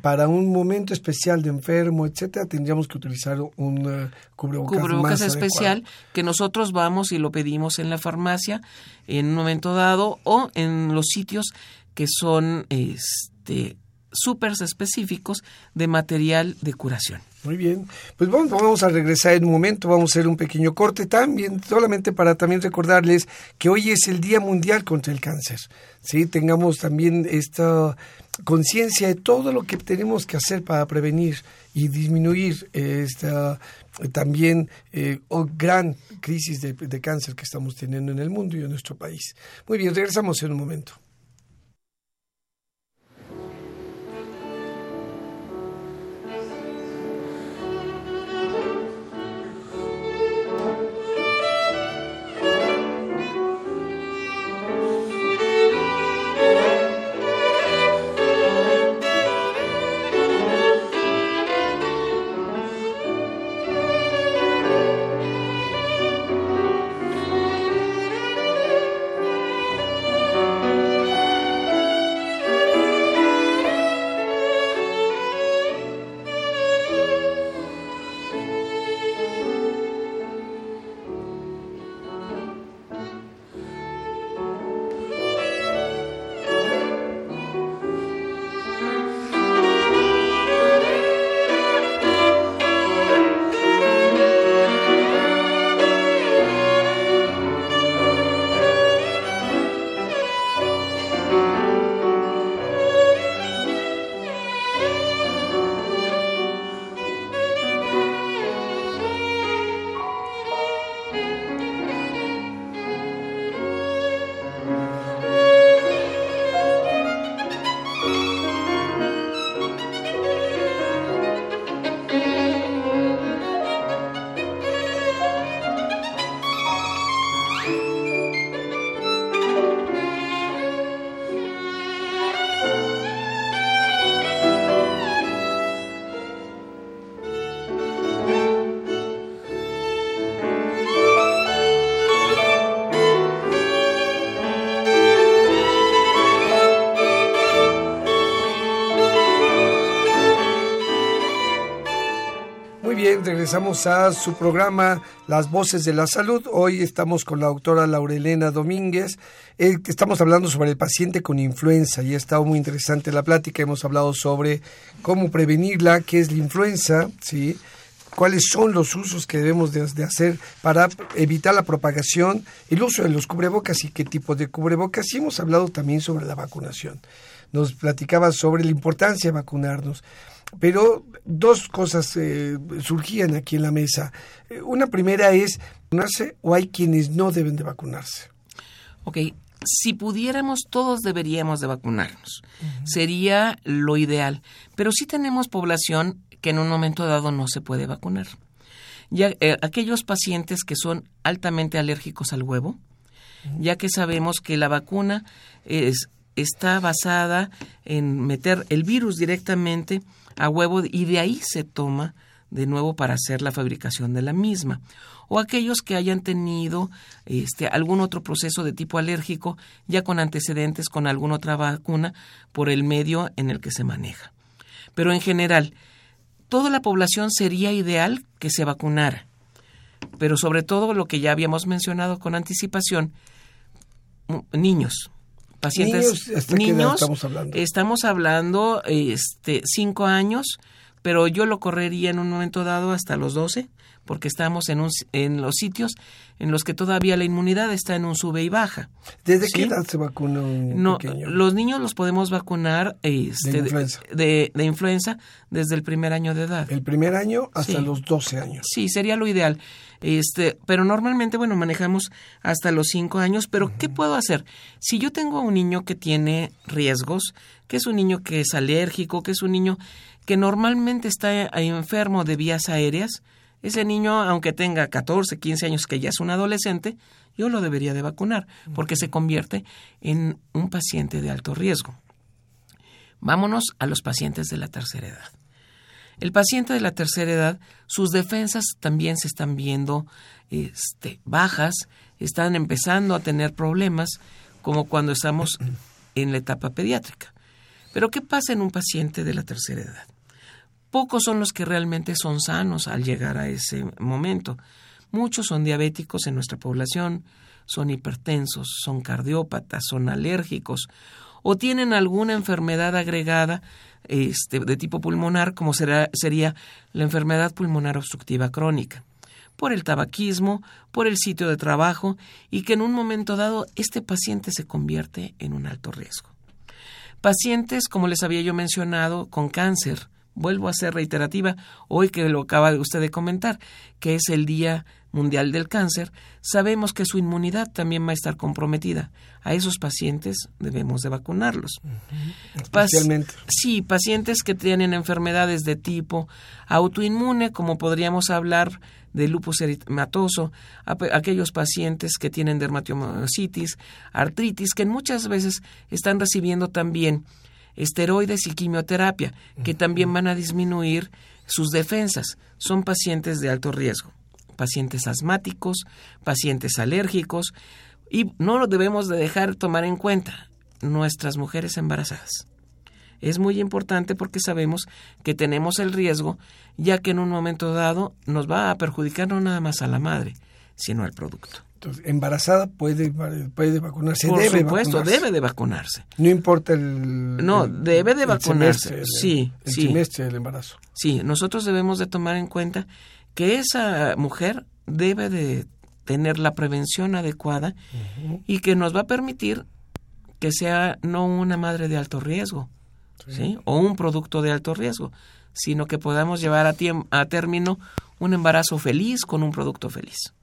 para un momento especial de enfermo, etcétera, tendríamos que utilizar un uh, cubrebocas, cubrebocas más especial adecuado. que nosotros vamos y lo pedimos en la farmacia en un momento dado o en los sitios que son este súper específicos de material de curación. Muy bien, pues vamos, vamos a regresar en un momento, vamos a hacer un pequeño corte también, solamente para también recordarles que hoy es el Día Mundial contra el Cáncer. Sí, tengamos también esta conciencia de todo lo que tenemos que hacer para prevenir y disminuir esta también eh, gran crisis de cáncer que estamos teniendo en el mundo y en nuestro país. Muy bien, regresamos en un momento. Bye. Regresamos a su programa Las Voces de la Salud. Hoy estamos con la doctora Laurelena Domínguez. Estamos hablando sobre el paciente con influenza y ha estado muy interesante la plática. Hemos hablado sobre cómo prevenirla, qué es la influenza, ¿sí? cuáles son los usos que debemos de, hacer para evitar la propagación, el uso de los cubrebocas y qué tipo de cubrebocas. Y hemos hablado también sobre la vacunación. Nos platicaba sobre la importancia de vacunarnos. Pero dos cosas eh, surgían aquí en la mesa. Eh, una primera es vacunarse o hay quienes no deben de vacunarse. Ok, si pudiéramos, todos deberíamos de vacunarnos. Sería lo ideal. Pero sí tenemos población que en un momento dado no se puede vacunar. Ya, eh, aquellos pacientes que son altamente alérgicos al huevo, ya que sabemos que la vacuna es, está basada en meter el virus directamente a huevo y de ahí se toma de nuevo para hacer la fabricación de la misma. O aquellos que hayan tenido este, algún otro proceso de tipo alérgico ya con antecedentes con alguna otra vacuna por el medio en el que se maneja. Pero en general, toda la población sería ideal que se vacunara. Pero sobre todo lo que ya habíamos mencionado con anticipación, niños, pacientes niños, estamos hablando? Estamos hablando este cinco años, pero yo lo correría en un momento dado hasta los 12 porque estamos en, un, en los sitios en los que todavía la inmunidad está en un sube y baja. ¿Desde qué edad se vacuna un no, Los niños los podemos vacunar este, de, influenza. desde el primer año de edad. El primer año hasta los 12 años. Sí, sería lo ideal. Este, pero normalmente, bueno, manejamos hasta los 5 años, pero ¿qué puedo hacer? Si yo tengo un niño que tiene riesgos, que es un niño que es alérgico, que es un niño que normalmente está enfermo de vías aéreas, ese niño, aunque tenga 14, 15 años, que ya es un adolescente, yo lo debería de vacunar, porque se convierte en un paciente de alto riesgo. Vámonos a los pacientes de la tercera edad. El paciente de la tercera edad, sus defensas también se están viendo este, bajas, están empezando a tener problemas, como cuando estamos en la etapa pediátrica. Pero ¿qué pasa en un paciente de la tercera edad? Pocos son los que realmente son sanos al llegar a ese momento. Muchos son diabéticos en nuestra población, son hipertensos, son cardiópatas, son alérgicos o tienen alguna enfermedad agregada este, de tipo pulmonar, como sería la enfermedad pulmonar obstructiva crónica, por el tabaquismo, por el sitio de trabajo y que en un momento dado este paciente se convierte en un alto riesgo. Pacientes, como les había yo mencionado, con cáncer, vuelvo a ser reiterativa, hoy que lo acaba usted de comentar, que es el Día Mundial del Cáncer, sabemos que su inmunidad también va a estar comprometida. A esos pacientes debemos de vacunarlos. Especialmente. sí, pacientes que tienen enfermedades de tipo autoinmune, como podríamos hablar de lupus eritematoso, aquellos pacientes que tienen dermatomiositis, artritis, que muchas veces están recibiendo también esteroides y quimioterapia, que también van a disminuir sus defensas. Son pacientes de alto riesgo, pacientes asmáticos, pacientes alérgicos, y no lo debemos de dejar tomar en cuenta nuestras mujeres embarazadas. Es muy importante porque sabemos que tenemos el riesgo, ya que en un momento dado nos va a perjudicar no nada más a la madre, sino al producto embarazada puede, puede vacunarse. Por debe supuesto, debe de vacunarse. No importa el... No, debe de vacunarse. sí, el sí. del embarazo. Sí, nosotros debemos de tomar en cuenta que esa mujer debe de tener la prevención adecuada y que nos va a permitir que sea no una madre de alto riesgo, sí. O un producto de alto riesgo, sino que podamos llevar a, a término un embarazo feliz con un producto feliz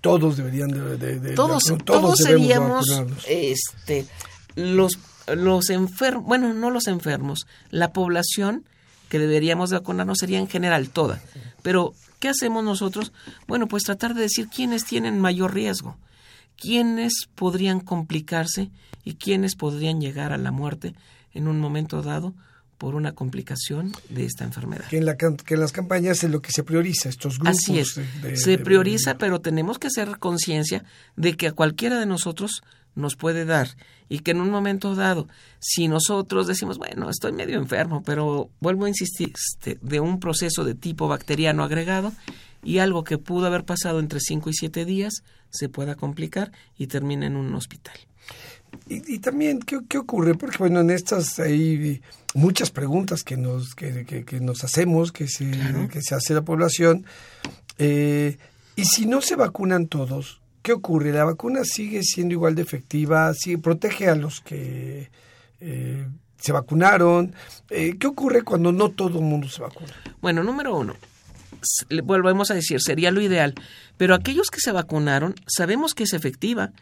todos deberían de, todos, todos, seríamos este los los enfermos bueno no los enfermos la población que deberíamos vacunarnos sería en general toda. Pero qué hacemos nosotros bueno pues tratar de decir quiénes tienen mayor riesgo quiénes podrían complicarse y quiénes podrían llegar a la muerte en un momento dado por una complicación de esta enfermedad. Que en, la, que en las campañas es lo que se prioriza, estos grupos. Así es, se prioriza, pero tenemos que hacer conciencia de que a cualquiera de nosotros nos puede dar y que en un momento dado, si nosotros decimos, bueno, estoy medio enfermo, pero vuelvo a insistir, este, de un proceso de tipo bacteriano agregado y algo que pudo haber pasado entre 5 y 7 días se pueda complicar y termina en un hospital. Y, también, ¿qué, ocurre? Porque, bueno, en estas hay muchas preguntas que nos, que, que, nos hacemos, que se, que se hace la población. Eh, y si no se vacunan todos, ¿qué ocurre? ¿La vacuna sigue siendo igual de efectiva? ¿Sigue, ¿Protege a los que eh, se vacunaron? Eh, ¿Qué ocurre cuando no todo el mundo se vacuna? Bueno, número uno, volvemos a decir, sería lo ideal, pero aquellos que se vacunaron sabemos que es efectiva.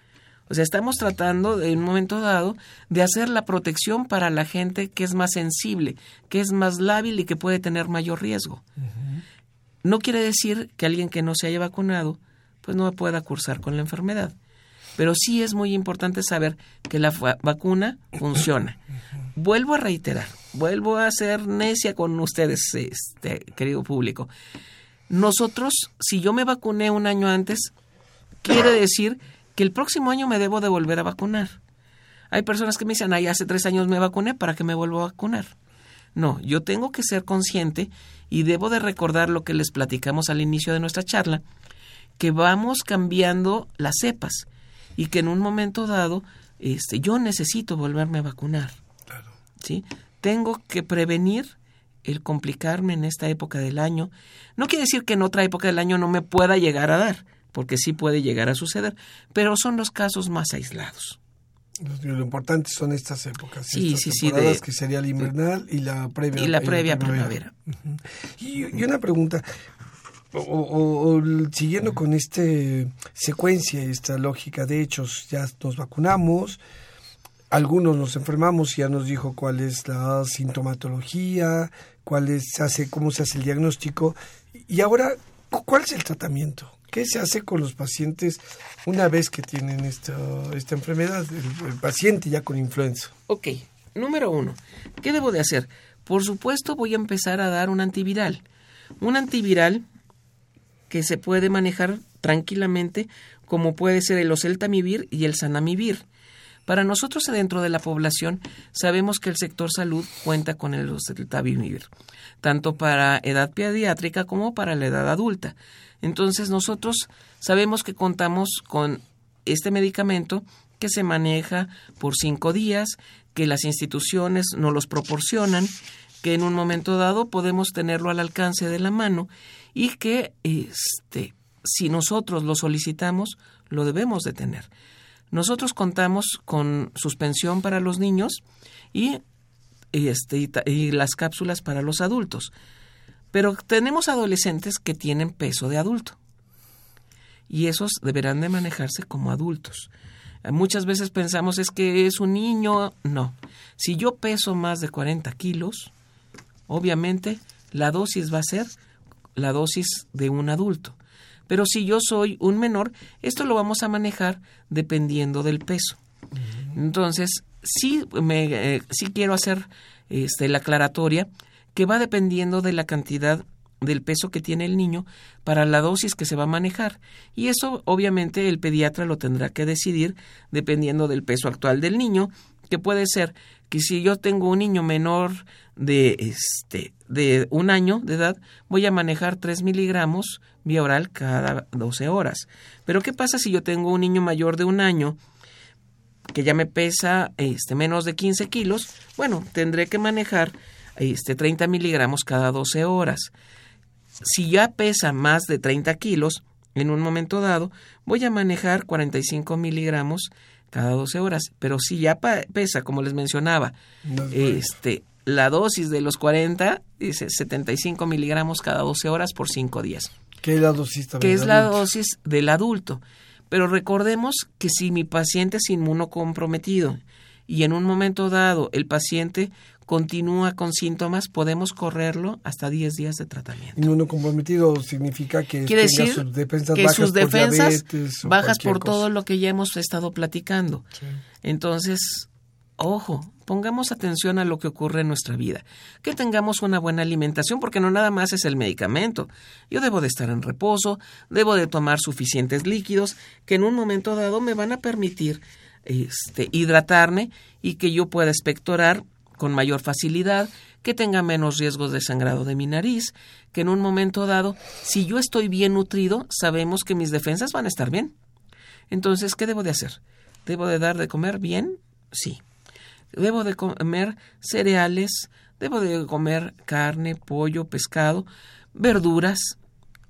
O sea, estamos tratando en un momento dado de hacer la protección para la gente que es más sensible, que es más lábil y que puede tener mayor riesgo. No quiere decir que alguien que no se haya vacunado pues no pueda cursar con la enfermedad. Pero sí es muy importante saber que la vacuna funciona. Vuelvo a reiterar, vuelvo a ser necia con ustedes, este, querido público. Nosotros, si yo me vacuné un año antes, quiere decir que el próximo año me debo de volver a vacunar. Hay personas que me dicen, ay, hace tres años me vacuné, ¿para qué me vuelvo a vacunar? No, yo tengo que ser consciente y debo de recordar lo que les platicamos al inicio de nuestra charla, que vamos cambiando las cepas y que en un momento dado este, yo necesito volverme a vacunar. ¿sí? Tengo que prevenir el complicarme en esta época del año. No quiere decir que en otra época del año no me pueda llegar a dar, porque sí puede llegar a suceder, pero son los casos más aislados. Lo, importante son estas épocas, sí, estas sí, sí, que sería el invernal y la previa, y la previa primavera. y, una pregunta, o, siguiendo con esta secuencia, esta lógica de hechos, ya nos vacunamos, algunos nos enfermamos y ya nos dijo cuál es la sintomatología, cuál es, hace, cómo se hace el diagnóstico, y ahora, ¿cuál es el tratamiento? ¿Qué se hace con los pacientes una vez que tienen esta, esta enfermedad, el, paciente ya con influenza? Ok, número uno, ¿qué debo de hacer? Por supuesto voy a empezar a dar un antiviral. Un antiviral que se puede manejar tranquilamente como puede ser el oseltamivir y el sanamivir. Para nosotros dentro de la población sabemos que el sector salud cuenta con el oseltamivir, tanto para edad pediátrica como para la edad adulta. Entonces nosotros sabemos que contamos con este medicamento que se maneja por cinco días, que las instituciones nos los proporcionan, que en un momento dado podemos tenerlo al alcance de la mano y que este, si nosotros lo solicitamos, lo debemos de tener. Nosotros contamos con suspensión para los niños y, este, y las cápsulas para los adultos. Pero tenemos adolescentes que tienen peso de adulto y esos deberán de manejarse como adultos. Muchas veces pensamos es que es un niño. No. Si yo peso más de 40 kilos, obviamente la dosis va a ser la dosis de un adulto. Pero si yo soy un menor, esto lo vamos a manejar dependiendo del peso. Entonces, sí, me, eh, sí quiero hacer este, la aclaratoria que va dependiendo de la cantidad del peso que tiene el niño para la dosis que se va a manejar. Y eso obviamente el pediatra lo tendrá que decidir dependiendo del peso actual del niño, que puede ser que si yo tengo un niño menor de este de un año de edad, voy a manejar 3 miligramos vía oral cada 12 horas. Pero ¿qué pasa si yo tengo un niño mayor de un año que ya me pesa este, menos de 15 kilos? Bueno, tendré que manejar este, 30 miligramos cada 12 horas. Si ya pesa más de 30 kilos, en un momento dado, voy a manejar 45 miligramos cada 12 horas. Pero si ya pesa, como les mencionaba, este, la dosis de los 40, dice 75 miligramos cada 12 horas por 5 días. ¿Qué es la dosis Que es la dosis del adulto. Pero recordemos que si mi paciente es inmunocomprometido y en un momento dado el paciente continúa con síntomas, podemos correrlo hasta 10 días de tratamiento. Inmunocomprometido significa que Quiere decir sus defensas que bajas sus defensas por bajas por todo lo que ya hemos estado platicando. Entonces, ojo, pongamos atención a lo que ocurre en nuestra vida, que tengamos una buena alimentación, porque no nada más es el medicamento. Yo debo de estar en reposo, debo de tomar suficientes líquidos que en un momento dado me van a permitir este, hidratarme y que yo pueda expectorar con mayor facilidad, que tenga menos riesgos de sangrado de mi nariz, que en un momento dado, si yo estoy bien nutrido, sabemos que mis defensas van a estar bien. Entonces, ¿qué debo de hacer? ¿Debo de dar de comer bien? Sí. ¿Debo de comer cereales? ¿Debo de comer carne, pollo, pescado, verduras?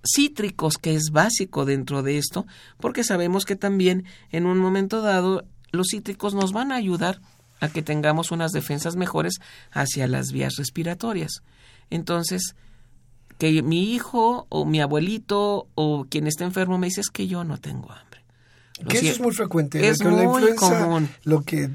cítricos, que es básico dentro de esto, porque sabemos que también en un momento dado los cítricos nos van a ayudar a que tengamos unas defensas mejores hacia las vías respiratorias. Entonces, que mi hijo o mi abuelito o quien esté enfermo me dice es que yo no tengo hambre. Que eso es muy frecuente. Es muy común. Lo que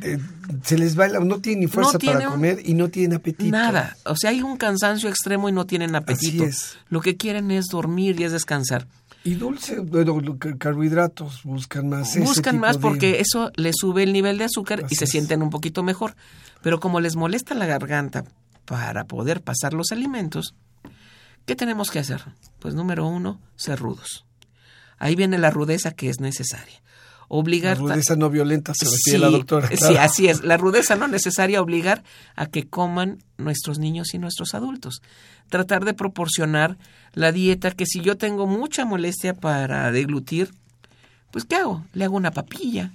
se les va, no tienen ni fuerza para comer y no tienen apetito. Nada. O sea, hay un cansancio extremo y no tienen apetito. Lo que quieren es dormir y es descansar. Y dulce, bueno, carbohidratos, buscan más. Buscan más porque eso les sube el nivel de azúcar y se sienten un poquito mejor. Pero como les molesta la garganta para poder pasar los alimentos, ¿qué tenemos que hacer? Pues número uno, ser rudos. Ahí viene la rudeza que es necesaria obligar. La rudeza no violenta se refiere la doctora. Sí, así es. La rudeza no necesaria obligar a que coman nuestros niños y nuestros adultos. Tratar de proporcionar la dieta que si yo tengo mucha molestia para deglutir, pues ¿qué hago? Le hago una papilla.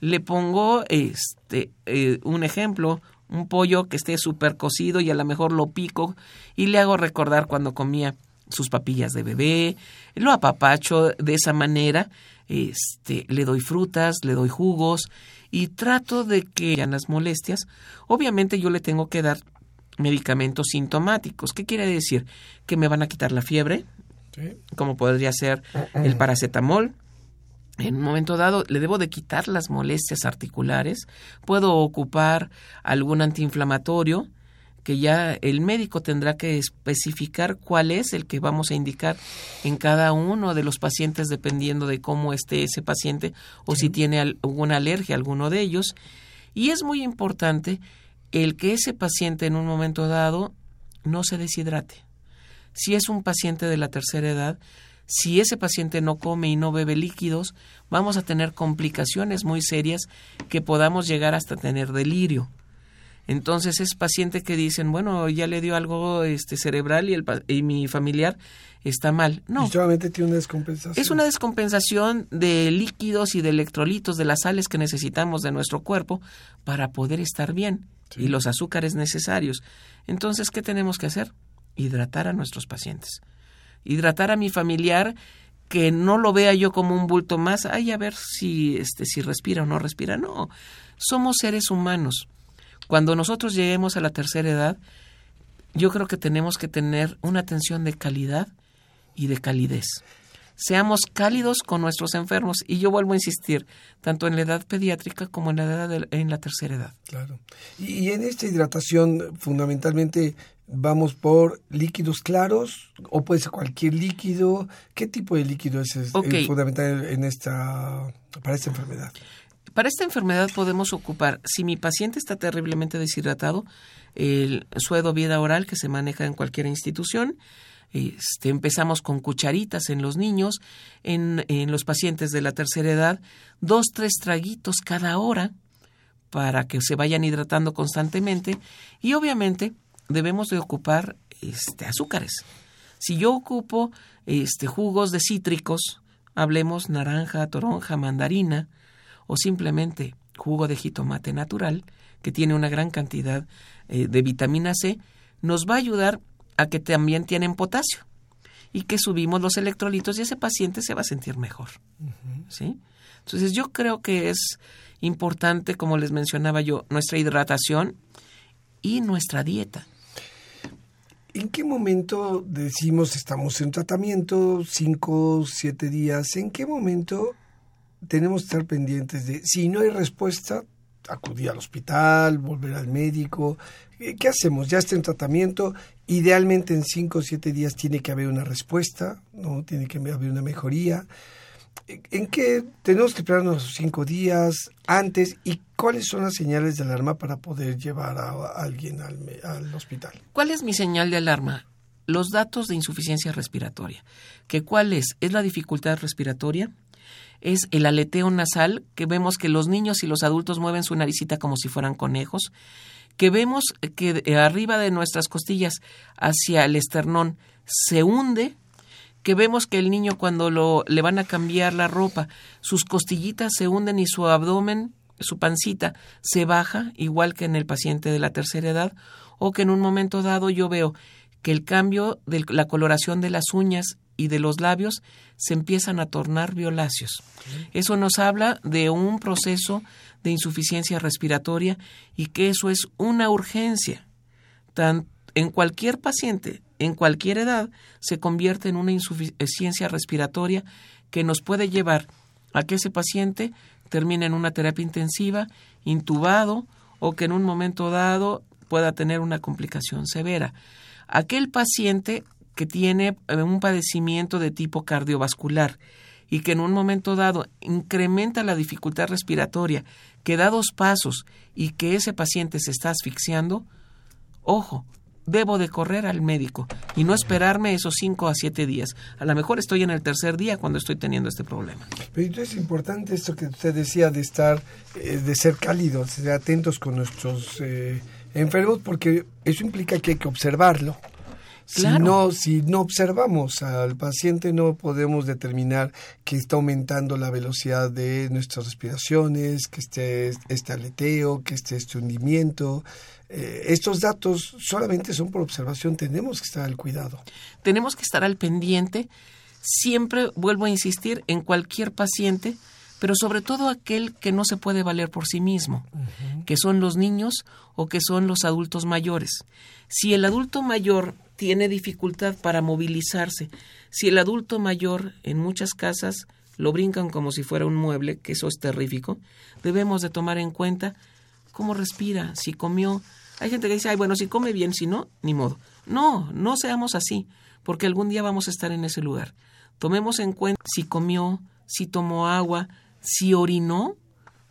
Le pongo este eh, un ejemplo, un pollo que esté súper cocido y a lo mejor lo pico y le hago recordar cuando comía sus papillas de bebé, lo apapacho de esa manera este, le doy frutas, le doy jugos y trato de que hayan las molestias. Obviamente yo le tengo que dar medicamentos sintomáticos. ¿Qué quiere decir? Que me van a quitar la fiebre, como podría ser el paracetamol. En un momento dado le debo de quitar las molestias articulares, puedo ocupar algún antiinflamatorio, que ya el médico tendrá que especificar cuál es el que vamos a indicar en cada uno de los pacientes dependiendo de cómo esté ese paciente o si tiene alguna alergia a alguno de ellos. Y es muy importante el que ese paciente en un momento dado no se deshidrate. Si es un paciente de la tercera edad, si ese paciente no come y no bebe líquidos, vamos a tener complicaciones muy serias que podamos llegar hasta tener delirio. Entonces es paciente que dicen, bueno, ya le dio algo este cerebral y, el, y mi familiar está mal. No. solamente tiene una descompensación. Es una descompensación de líquidos y de electrolitos, de las sales que necesitamos de nuestro cuerpo para poder estar bien y los azúcares necesarios. Entonces, ¿qué tenemos que hacer? Hidratar a nuestros pacientes. Hidratar a mi familiar que no lo vea yo como un bulto más, ay, a ver si, este, si respira o no respira. No, somos seres humanos cuando nosotros lleguemos a la tercera edad, yo creo que tenemos que tener una atención de calidad y de calidez. Seamos cálidos con nuestros enfermos y yo vuelvo a insistir, tanto en la edad pediátrica como en la edad en la tercera edad. Claro. Y, en esta hidratación fundamentalmente vamos por líquidos claros o puede ser cualquier líquido. ¿Qué tipo de líquido es, fundamental en esta para esta enfermedad? Para esta enfermedad podemos ocupar, si mi paciente está terriblemente deshidratado, el suedo vida oral que se maneja en cualquier institución. Este, empezamos con cucharitas en los niños, en, los pacientes de la tercera edad, dos, tres traguitos cada hora para que se vayan hidratando constantemente y obviamente debemos de ocupar este, azúcares. Si yo ocupo este, jugos de cítricos, hablemos naranja, toronja, mandarina, o simplemente jugo de jitomate natural, que tiene una gran cantidad eh, de vitamina C, nos va a ayudar a que también tienen potasio y que subimos los electrolitos y ese paciente se va a sentir mejor. ¿sí? Entonces yo creo que es importante, como les mencionaba yo, nuestra hidratación y nuestra dieta. ¿En qué momento decimos estamos en tratamiento, cinco, siete días? ¿En qué momento tenemos que estar pendientes de, si no hay respuesta, acudir al hospital, volver al médico. Eh, ¿Qué hacemos? Ya está en tratamiento. Idealmente en cinco o siete días tiene que haber una respuesta, ¿no? Tiene que haber una mejoría. ¿En qué tenemos que esperarnos cinco días antes y cuáles son las señales de alarma para poder llevar a, alguien al, al hospital? ¿Cuál es mi señal de alarma? Los datos de insuficiencia respiratoria. ¿Que ¿Cuál es? ¿Es la dificultad respiratoria? Es el aleteo nasal, que vemos que los niños y los adultos mueven su naricita como si fueran conejos, que vemos que arriba de nuestras costillas hacia el esternón se hunde, que vemos que el niño cuando lo, le van a cambiar la ropa, sus costillitas se hunden y su abdomen, su pancita, se baja, igual que en el paciente de la tercera edad, o que en un momento dado yo veo que el cambio de la coloración de las uñas y de los labios se empiezan a tornar violáceos. Eso nos habla de un proceso de insuficiencia respiratoria y que eso es una urgencia. Tan, en cualquier paciente, en cualquier edad, se convierte en una insuficiencia respiratoria que nos puede llevar a que ese paciente termine en una terapia intensiva, intubado o que en un momento dado pueda tener una complicación severa. Aquel paciente que tiene eh, un padecimiento de tipo cardiovascular y que en un momento dado incrementa la dificultad respiratoria, que da dos pasos y que ese paciente se está asfixiando, ojo, debo de correr al médico y no esperarme esos cinco a siete días. A lo mejor estoy en el tercer día cuando estoy teniendo este problema. Pero es importante esto que usted decía de estar, eh, de ser cálidos, de atentos con nuestros eh, enfermos, porque eso implica que hay que observarlo. Si, no, si no observamos al paciente no podemos determinar que está aumentando la velocidad de nuestras respiraciones, que esté este aleteo, que esté este hundimiento. Eh, estos datos solamente son por observación, tenemos que estar al cuidado. Tenemos que estar al pendiente. Siempre vuelvo a insistir en cualquier paciente, pero sobre todo aquel que no se puede valer por sí mismo, que son los niños o que son los adultos mayores. Si el adulto mayor tiene dificultad para movilizarse. Si el adulto mayor en muchas casas lo brincan como si fuera un mueble, que eso es terrífico, debemos de tomar en cuenta cómo respira, si comió. Hay gente que dice, ay, bueno, si come bien, si no, ni modo. No, no seamos así, porque algún día vamos a estar en ese lugar. Tomemos en cuenta si comió, si tomó agua, si orinó,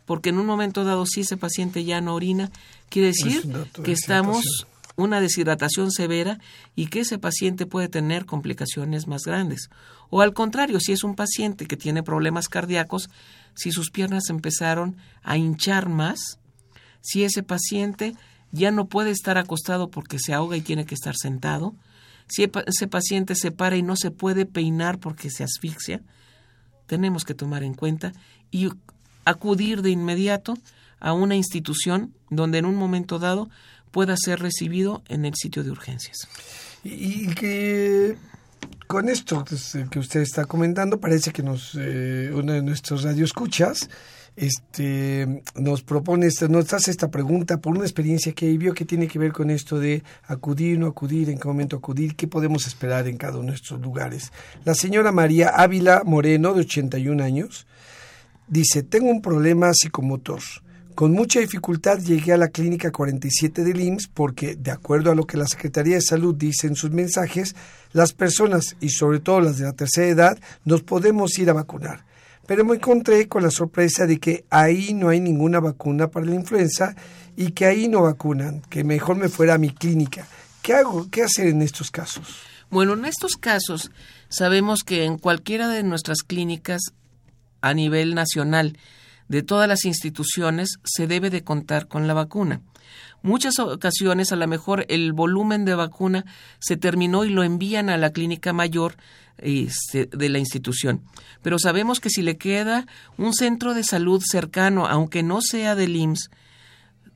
porque en un momento dado, si ese paciente ya no orina, quiere decir que estamos una deshidratación severa y que ese paciente puede tener complicaciones más grandes. O al contrario, si es un paciente que tiene problemas cardíacos, si sus piernas empezaron a hinchar más, si ese paciente ya no puede estar acostado porque se ahoga y tiene que estar sentado, si ese paciente se para y no se puede peinar porque se asfixia, tenemos que tomar en cuenta y acudir de inmediato a una institución donde en un momento dado pueda ser recibido en el sitio de urgencias. Y que con esto que usted está comentando, parece que nos eh, uno de nuestros radioescuchas este, nos propone, nos hace esta pregunta por una experiencia que vivió que tiene que ver con esto de acudir, no acudir, en qué momento acudir, qué podemos esperar en cada uno de nuestros lugares. La señora María Ávila Moreno, de 81 años, dice, tengo un problema psicomotor. Con mucha dificultad llegué a la clínica 47 del IMSS porque, de acuerdo a lo que la Secretaría de Salud dice en sus mensajes, las personas, y sobre todo las de la tercera edad, nos podemos ir a vacunar. Pero me encontré con la sorpresa de que ahí no hay ninguna vacuna para la influenza y que ahí no vacunan, que mejor me fuera a mi clínica. ¿Qué hago? ¿Qué hacer en estos casos? Bueno, en estos casos sabemos que en cualquiera de nuestras clínicas a nivel nacional de todas las instituciones se debe de contar con la vacuna. Muchas ocasiones a lo mejor el volumen de vacuna se terminó y lo envían a la clínica mayor este, de la institución. Pero sabemos que si le queda un centro de salud cercano, aunque no sea del IMSS,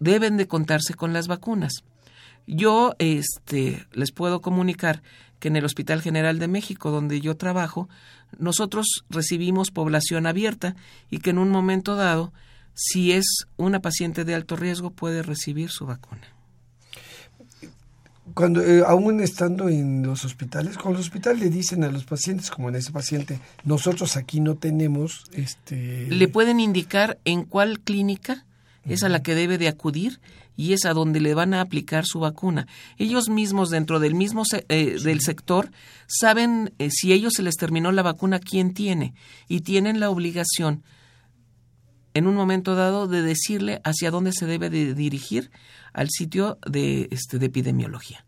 deben de contarse con las vacunas. Yo este, les puedo comunicar que en el Hospital General de México, donde yo trabajo, nosotros recibimos población abierta y que en un momento dado, si es una paciente de alto riesgo, puede recibir su vacuna. Cuando eh, aún estando en los hospitales, con los hospitales le dicen a los pacientes, como en ese paciente, nosotros aquí no tenemos, este, le pueden indicar en cuál clínica es a la que debe de acudir y es a donde le van a aplicar su vacuna. Ellos mismos dentro del mismo eh, del sector saben eh, si ellos se les terminó la vacuna quién tiene y tienen la obligación en un momento dado de decirle hacia dónde se debe de dirigir al sitio de este de epidemiología.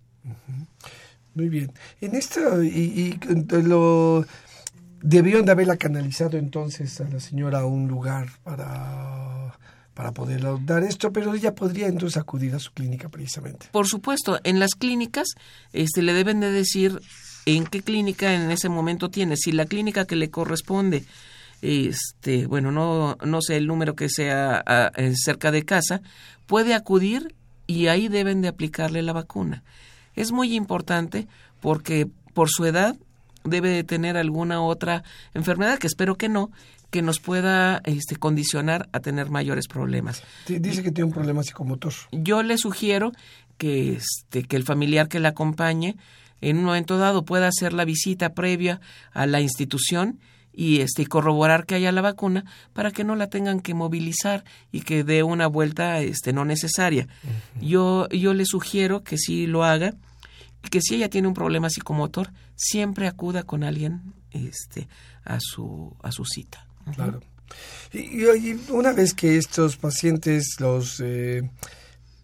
Muy bien. En esto y, lo debieron de haberla canalizado entonces a la señora a un lugar para, para poder dar esto, pero ella podría entonces acudir a su clínica precisamente. Por supuesto, en las clínicas este, le deben de decir en qué clínica en ese momento tiene. Si la clínica que le corresponde, este, bueno, no, no sé el número que sea cerca de casa, puede acudir y ahí deben de aplicarle la vacuna. Es muy importante porque por su edad debe de tener alguna otra enfermedad, que espero que no, que nos pueda este, condicionar a tener mayores problemas. Dice que tiene un problema psicomotor. Yo le sugiero que, este, que el familiar que la acompañe en un momento dado pueda hacer la visita previa a la institución y este corroborar que haya la vacuna para que no la tengan que movilizar y que dé una vuelta este no necesaria. Yo yo le sugiero que sí lo haga que si ella tiene un problema psicomotor, siempre acuda con alguien este, a, su, a su cita. Claro. Y, una vez que estos pacientes los eh,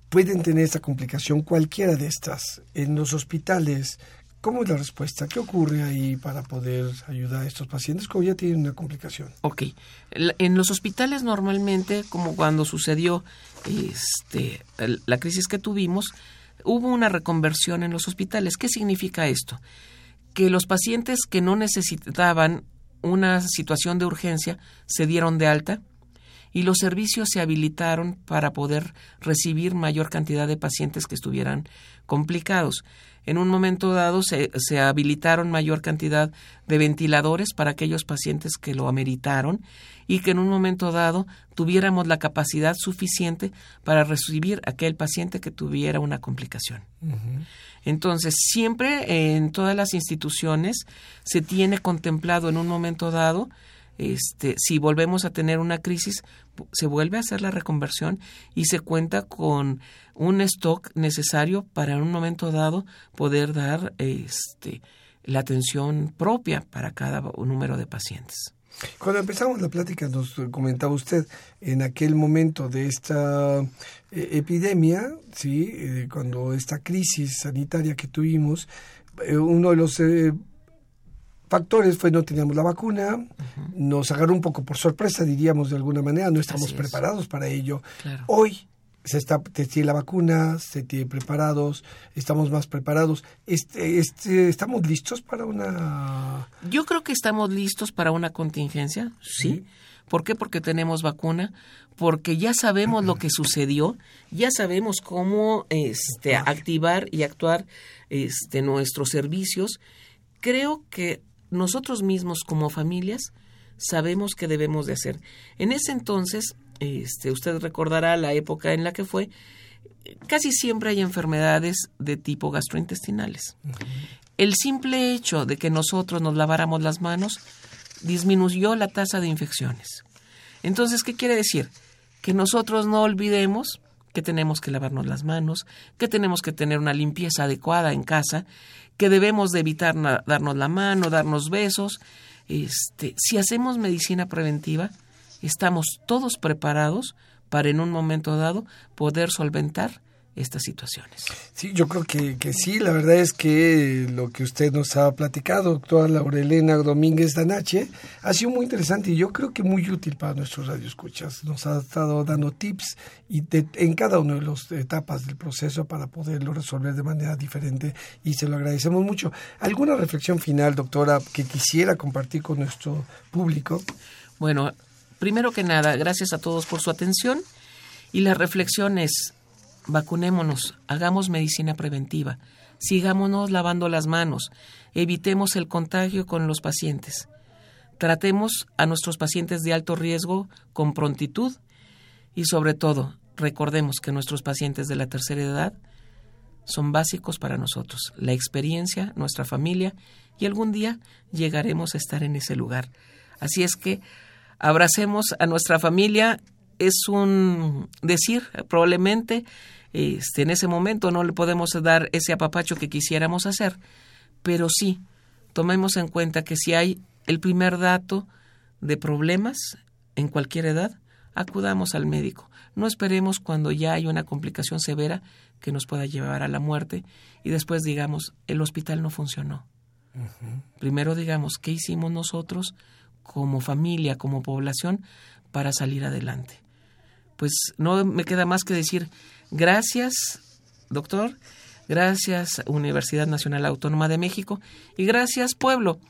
pueden tener esta complicación, cualquiera de estas, en los hospitales, ¿cómo es la respuesta? ¿Qué ocurre ahí para poder ayudar a estos pacientes como ya tienen una complicación? Ok. En los hospitales normalmente, como cuando sucedió este, la crisis que tuvimos, hubo una reconversión en los hospitales. ¿Qué significa esto? Que los pacientes que no necesitaban una situación de urgencia se dieron de alta y los servicios se habilitaron para poder recibir mayor cantidad de pacientes que estuvieran complicados. En un momento dado se, se, habilitaron mayor cantidad de ventiladores para aquellos pacientes que lo ameritaron y que en un momento dado tuviéramos la capacidad suficiente para recibir aquel paciente que tuviera una complicación. Entonces, siempre en todas las instituciones se tiene contemplado en un momento dado este, si volvemos a tener una crisis, se vuelve a hacer la reconversión y se cuenta con un stock necesario para en un momento dado poder dar este, la atención propia para cada número de pacientes. Cuando empezamos la plática nos comentaba usted en aquel momento de esta eh, epidemia, sí, eh, cuando esta crisis sanitaria que tuvimos, eh, uno de los factores fue no teníamos la vacuna, nos agarró un poco por sorpresa, diríamos de alguna manera, no estamos preparados para ello. Hoy se está tiene la vacuna, se tiene preparados, estamos más preparados. Este, este, ¿Estamos listos para una...? Yo creo que estamos listos para una contingencia, sí. ¿Por qué? Porque tenemos vacuna, porque ya sabemos lo (clears throat) que sucedió, ya sabemos cómo este, activar y actuar este, nuestros servicios. Creo que nosotros mismos como familias sabemos qué debemos de hacer. En ese entonces, este, usted recordará la época en la que fue, casi siempre hay enfermedades de tipo gastrointestinales. El simple hecho de que nosotros nos laváramos las manos disminuyó la tasa de infecciones. Entonces, ¿qué quiere decir? Que nosotros no olvidemos que tenemos que lavarnos las manos, que tenemos que tener una limpieza adecuada en casa, que debemos de evitar darnos la mano, darnos besos. Este, si hacemos medicina preventiva, estamos todos preparados para en un momento dado poder solventar estas situaciones. Sí, yo creo que, que, sí, la verdad es que lo que usted nos ha platicado, doctora Laurelena Domínguez Danache, ha sido muy interesante y yo creo que muy útil para nuestros radioescuchas. Nos ha estado dando tips y en cada una de las etapas del proceso para poderlo resolver de manera diferente y se lo agradecemos mucho. ¿Alguna reflexión final, doctora, que quisiera compartir con nuestro público? Bueno, primero que nada, gracias a todos por su atención y la reflexión es vacunémonos, hagamos medicina preventiva, sigámonos lavando las manos, evitemos el contagio con los pacientes. Tratemos a nuestros pacientes de alto riesgo con prontitud y sobre todo recordemos que nuestros pacientes de la tercera edad son básicos para nosotros, la experiencia, nuestra familia y algún día llegaremos a estar en ese lugar. Así es que abracemos a nuestra familia, es un decir probablemente este, en ese momento no le podemos dar ese apapacho que quisiéramos hacer, pero sí, tomemos en cuenta que si hay el primer dato de problemas en cualquier edad, acudamos al médico. No esperemos cuando ya hay una complicación severa que nos pueda llevar a la muerte y después digamos, el hospital no funcionó. Primero digamos, ¿qué hicimos nosotros como familia, como población, para salir adelante? Pues no me queda más que decir gracias, doctor, gracias Universidad Nacional Autónoma de México y gracias pueblo,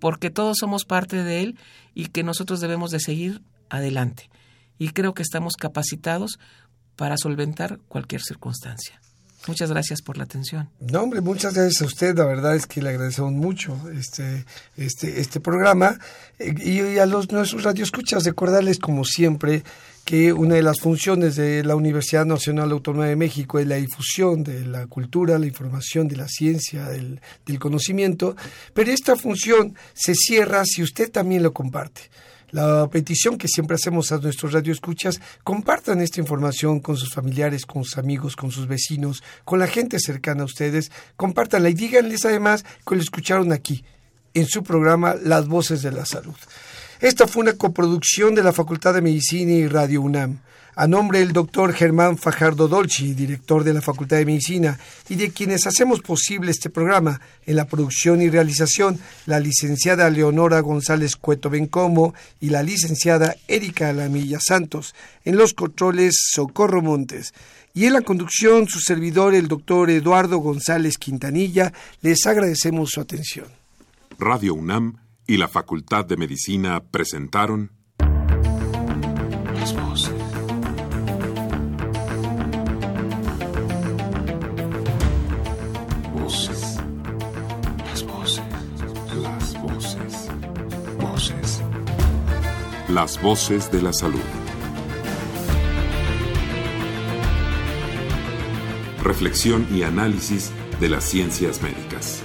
porque todos somos parte de él y que nosotros debemos de seguir adelante. Y creo que estamos capacitados para solventar cualquier circunstancia. Muchas gracias por la atención. No, hombre, muchas gracias a usted. La verdad es que le agradecemos mucho este, este, este programa. Eh, y, a los nuestros radioescuchas, recordarles, como siempre, que una de las funciones de la Universidad Nacional Autónoma de México es la difusión de la cultura, la información de la ciencia, del, del conocimiento. Pero esta función se cierra si usted también lo comparte la petición que siempre hacemos a nuestros radioescuchas, compartan esta información con sus familiares, con sus amigos, con sus vecinos, con la gente cercana a ustedes, compártanla y díganles además que lo escucharon aquí, en su programa Las Voces de la Salud. Esta fue una coproducción de la Facultad de Medicina y Radio UNAM a nombre del doctor Germán Fajardo Dolci, director de la Facultad de Medicina, y de quienes hacemos posible este programa en la producción y realización, la licenciada Leonora González Cueto Bencomo y la licenciada Erika Lamilla Santos, en los controles Socorro Montes. Y en la conducción, su servidor, el doctor Eduardo González Quintanilla, les agradecemos su atención. Radio UNAM y la Facultad de Medicina presentaron Las voces de la salud. Reflexión y análisis de las ciencias médicas.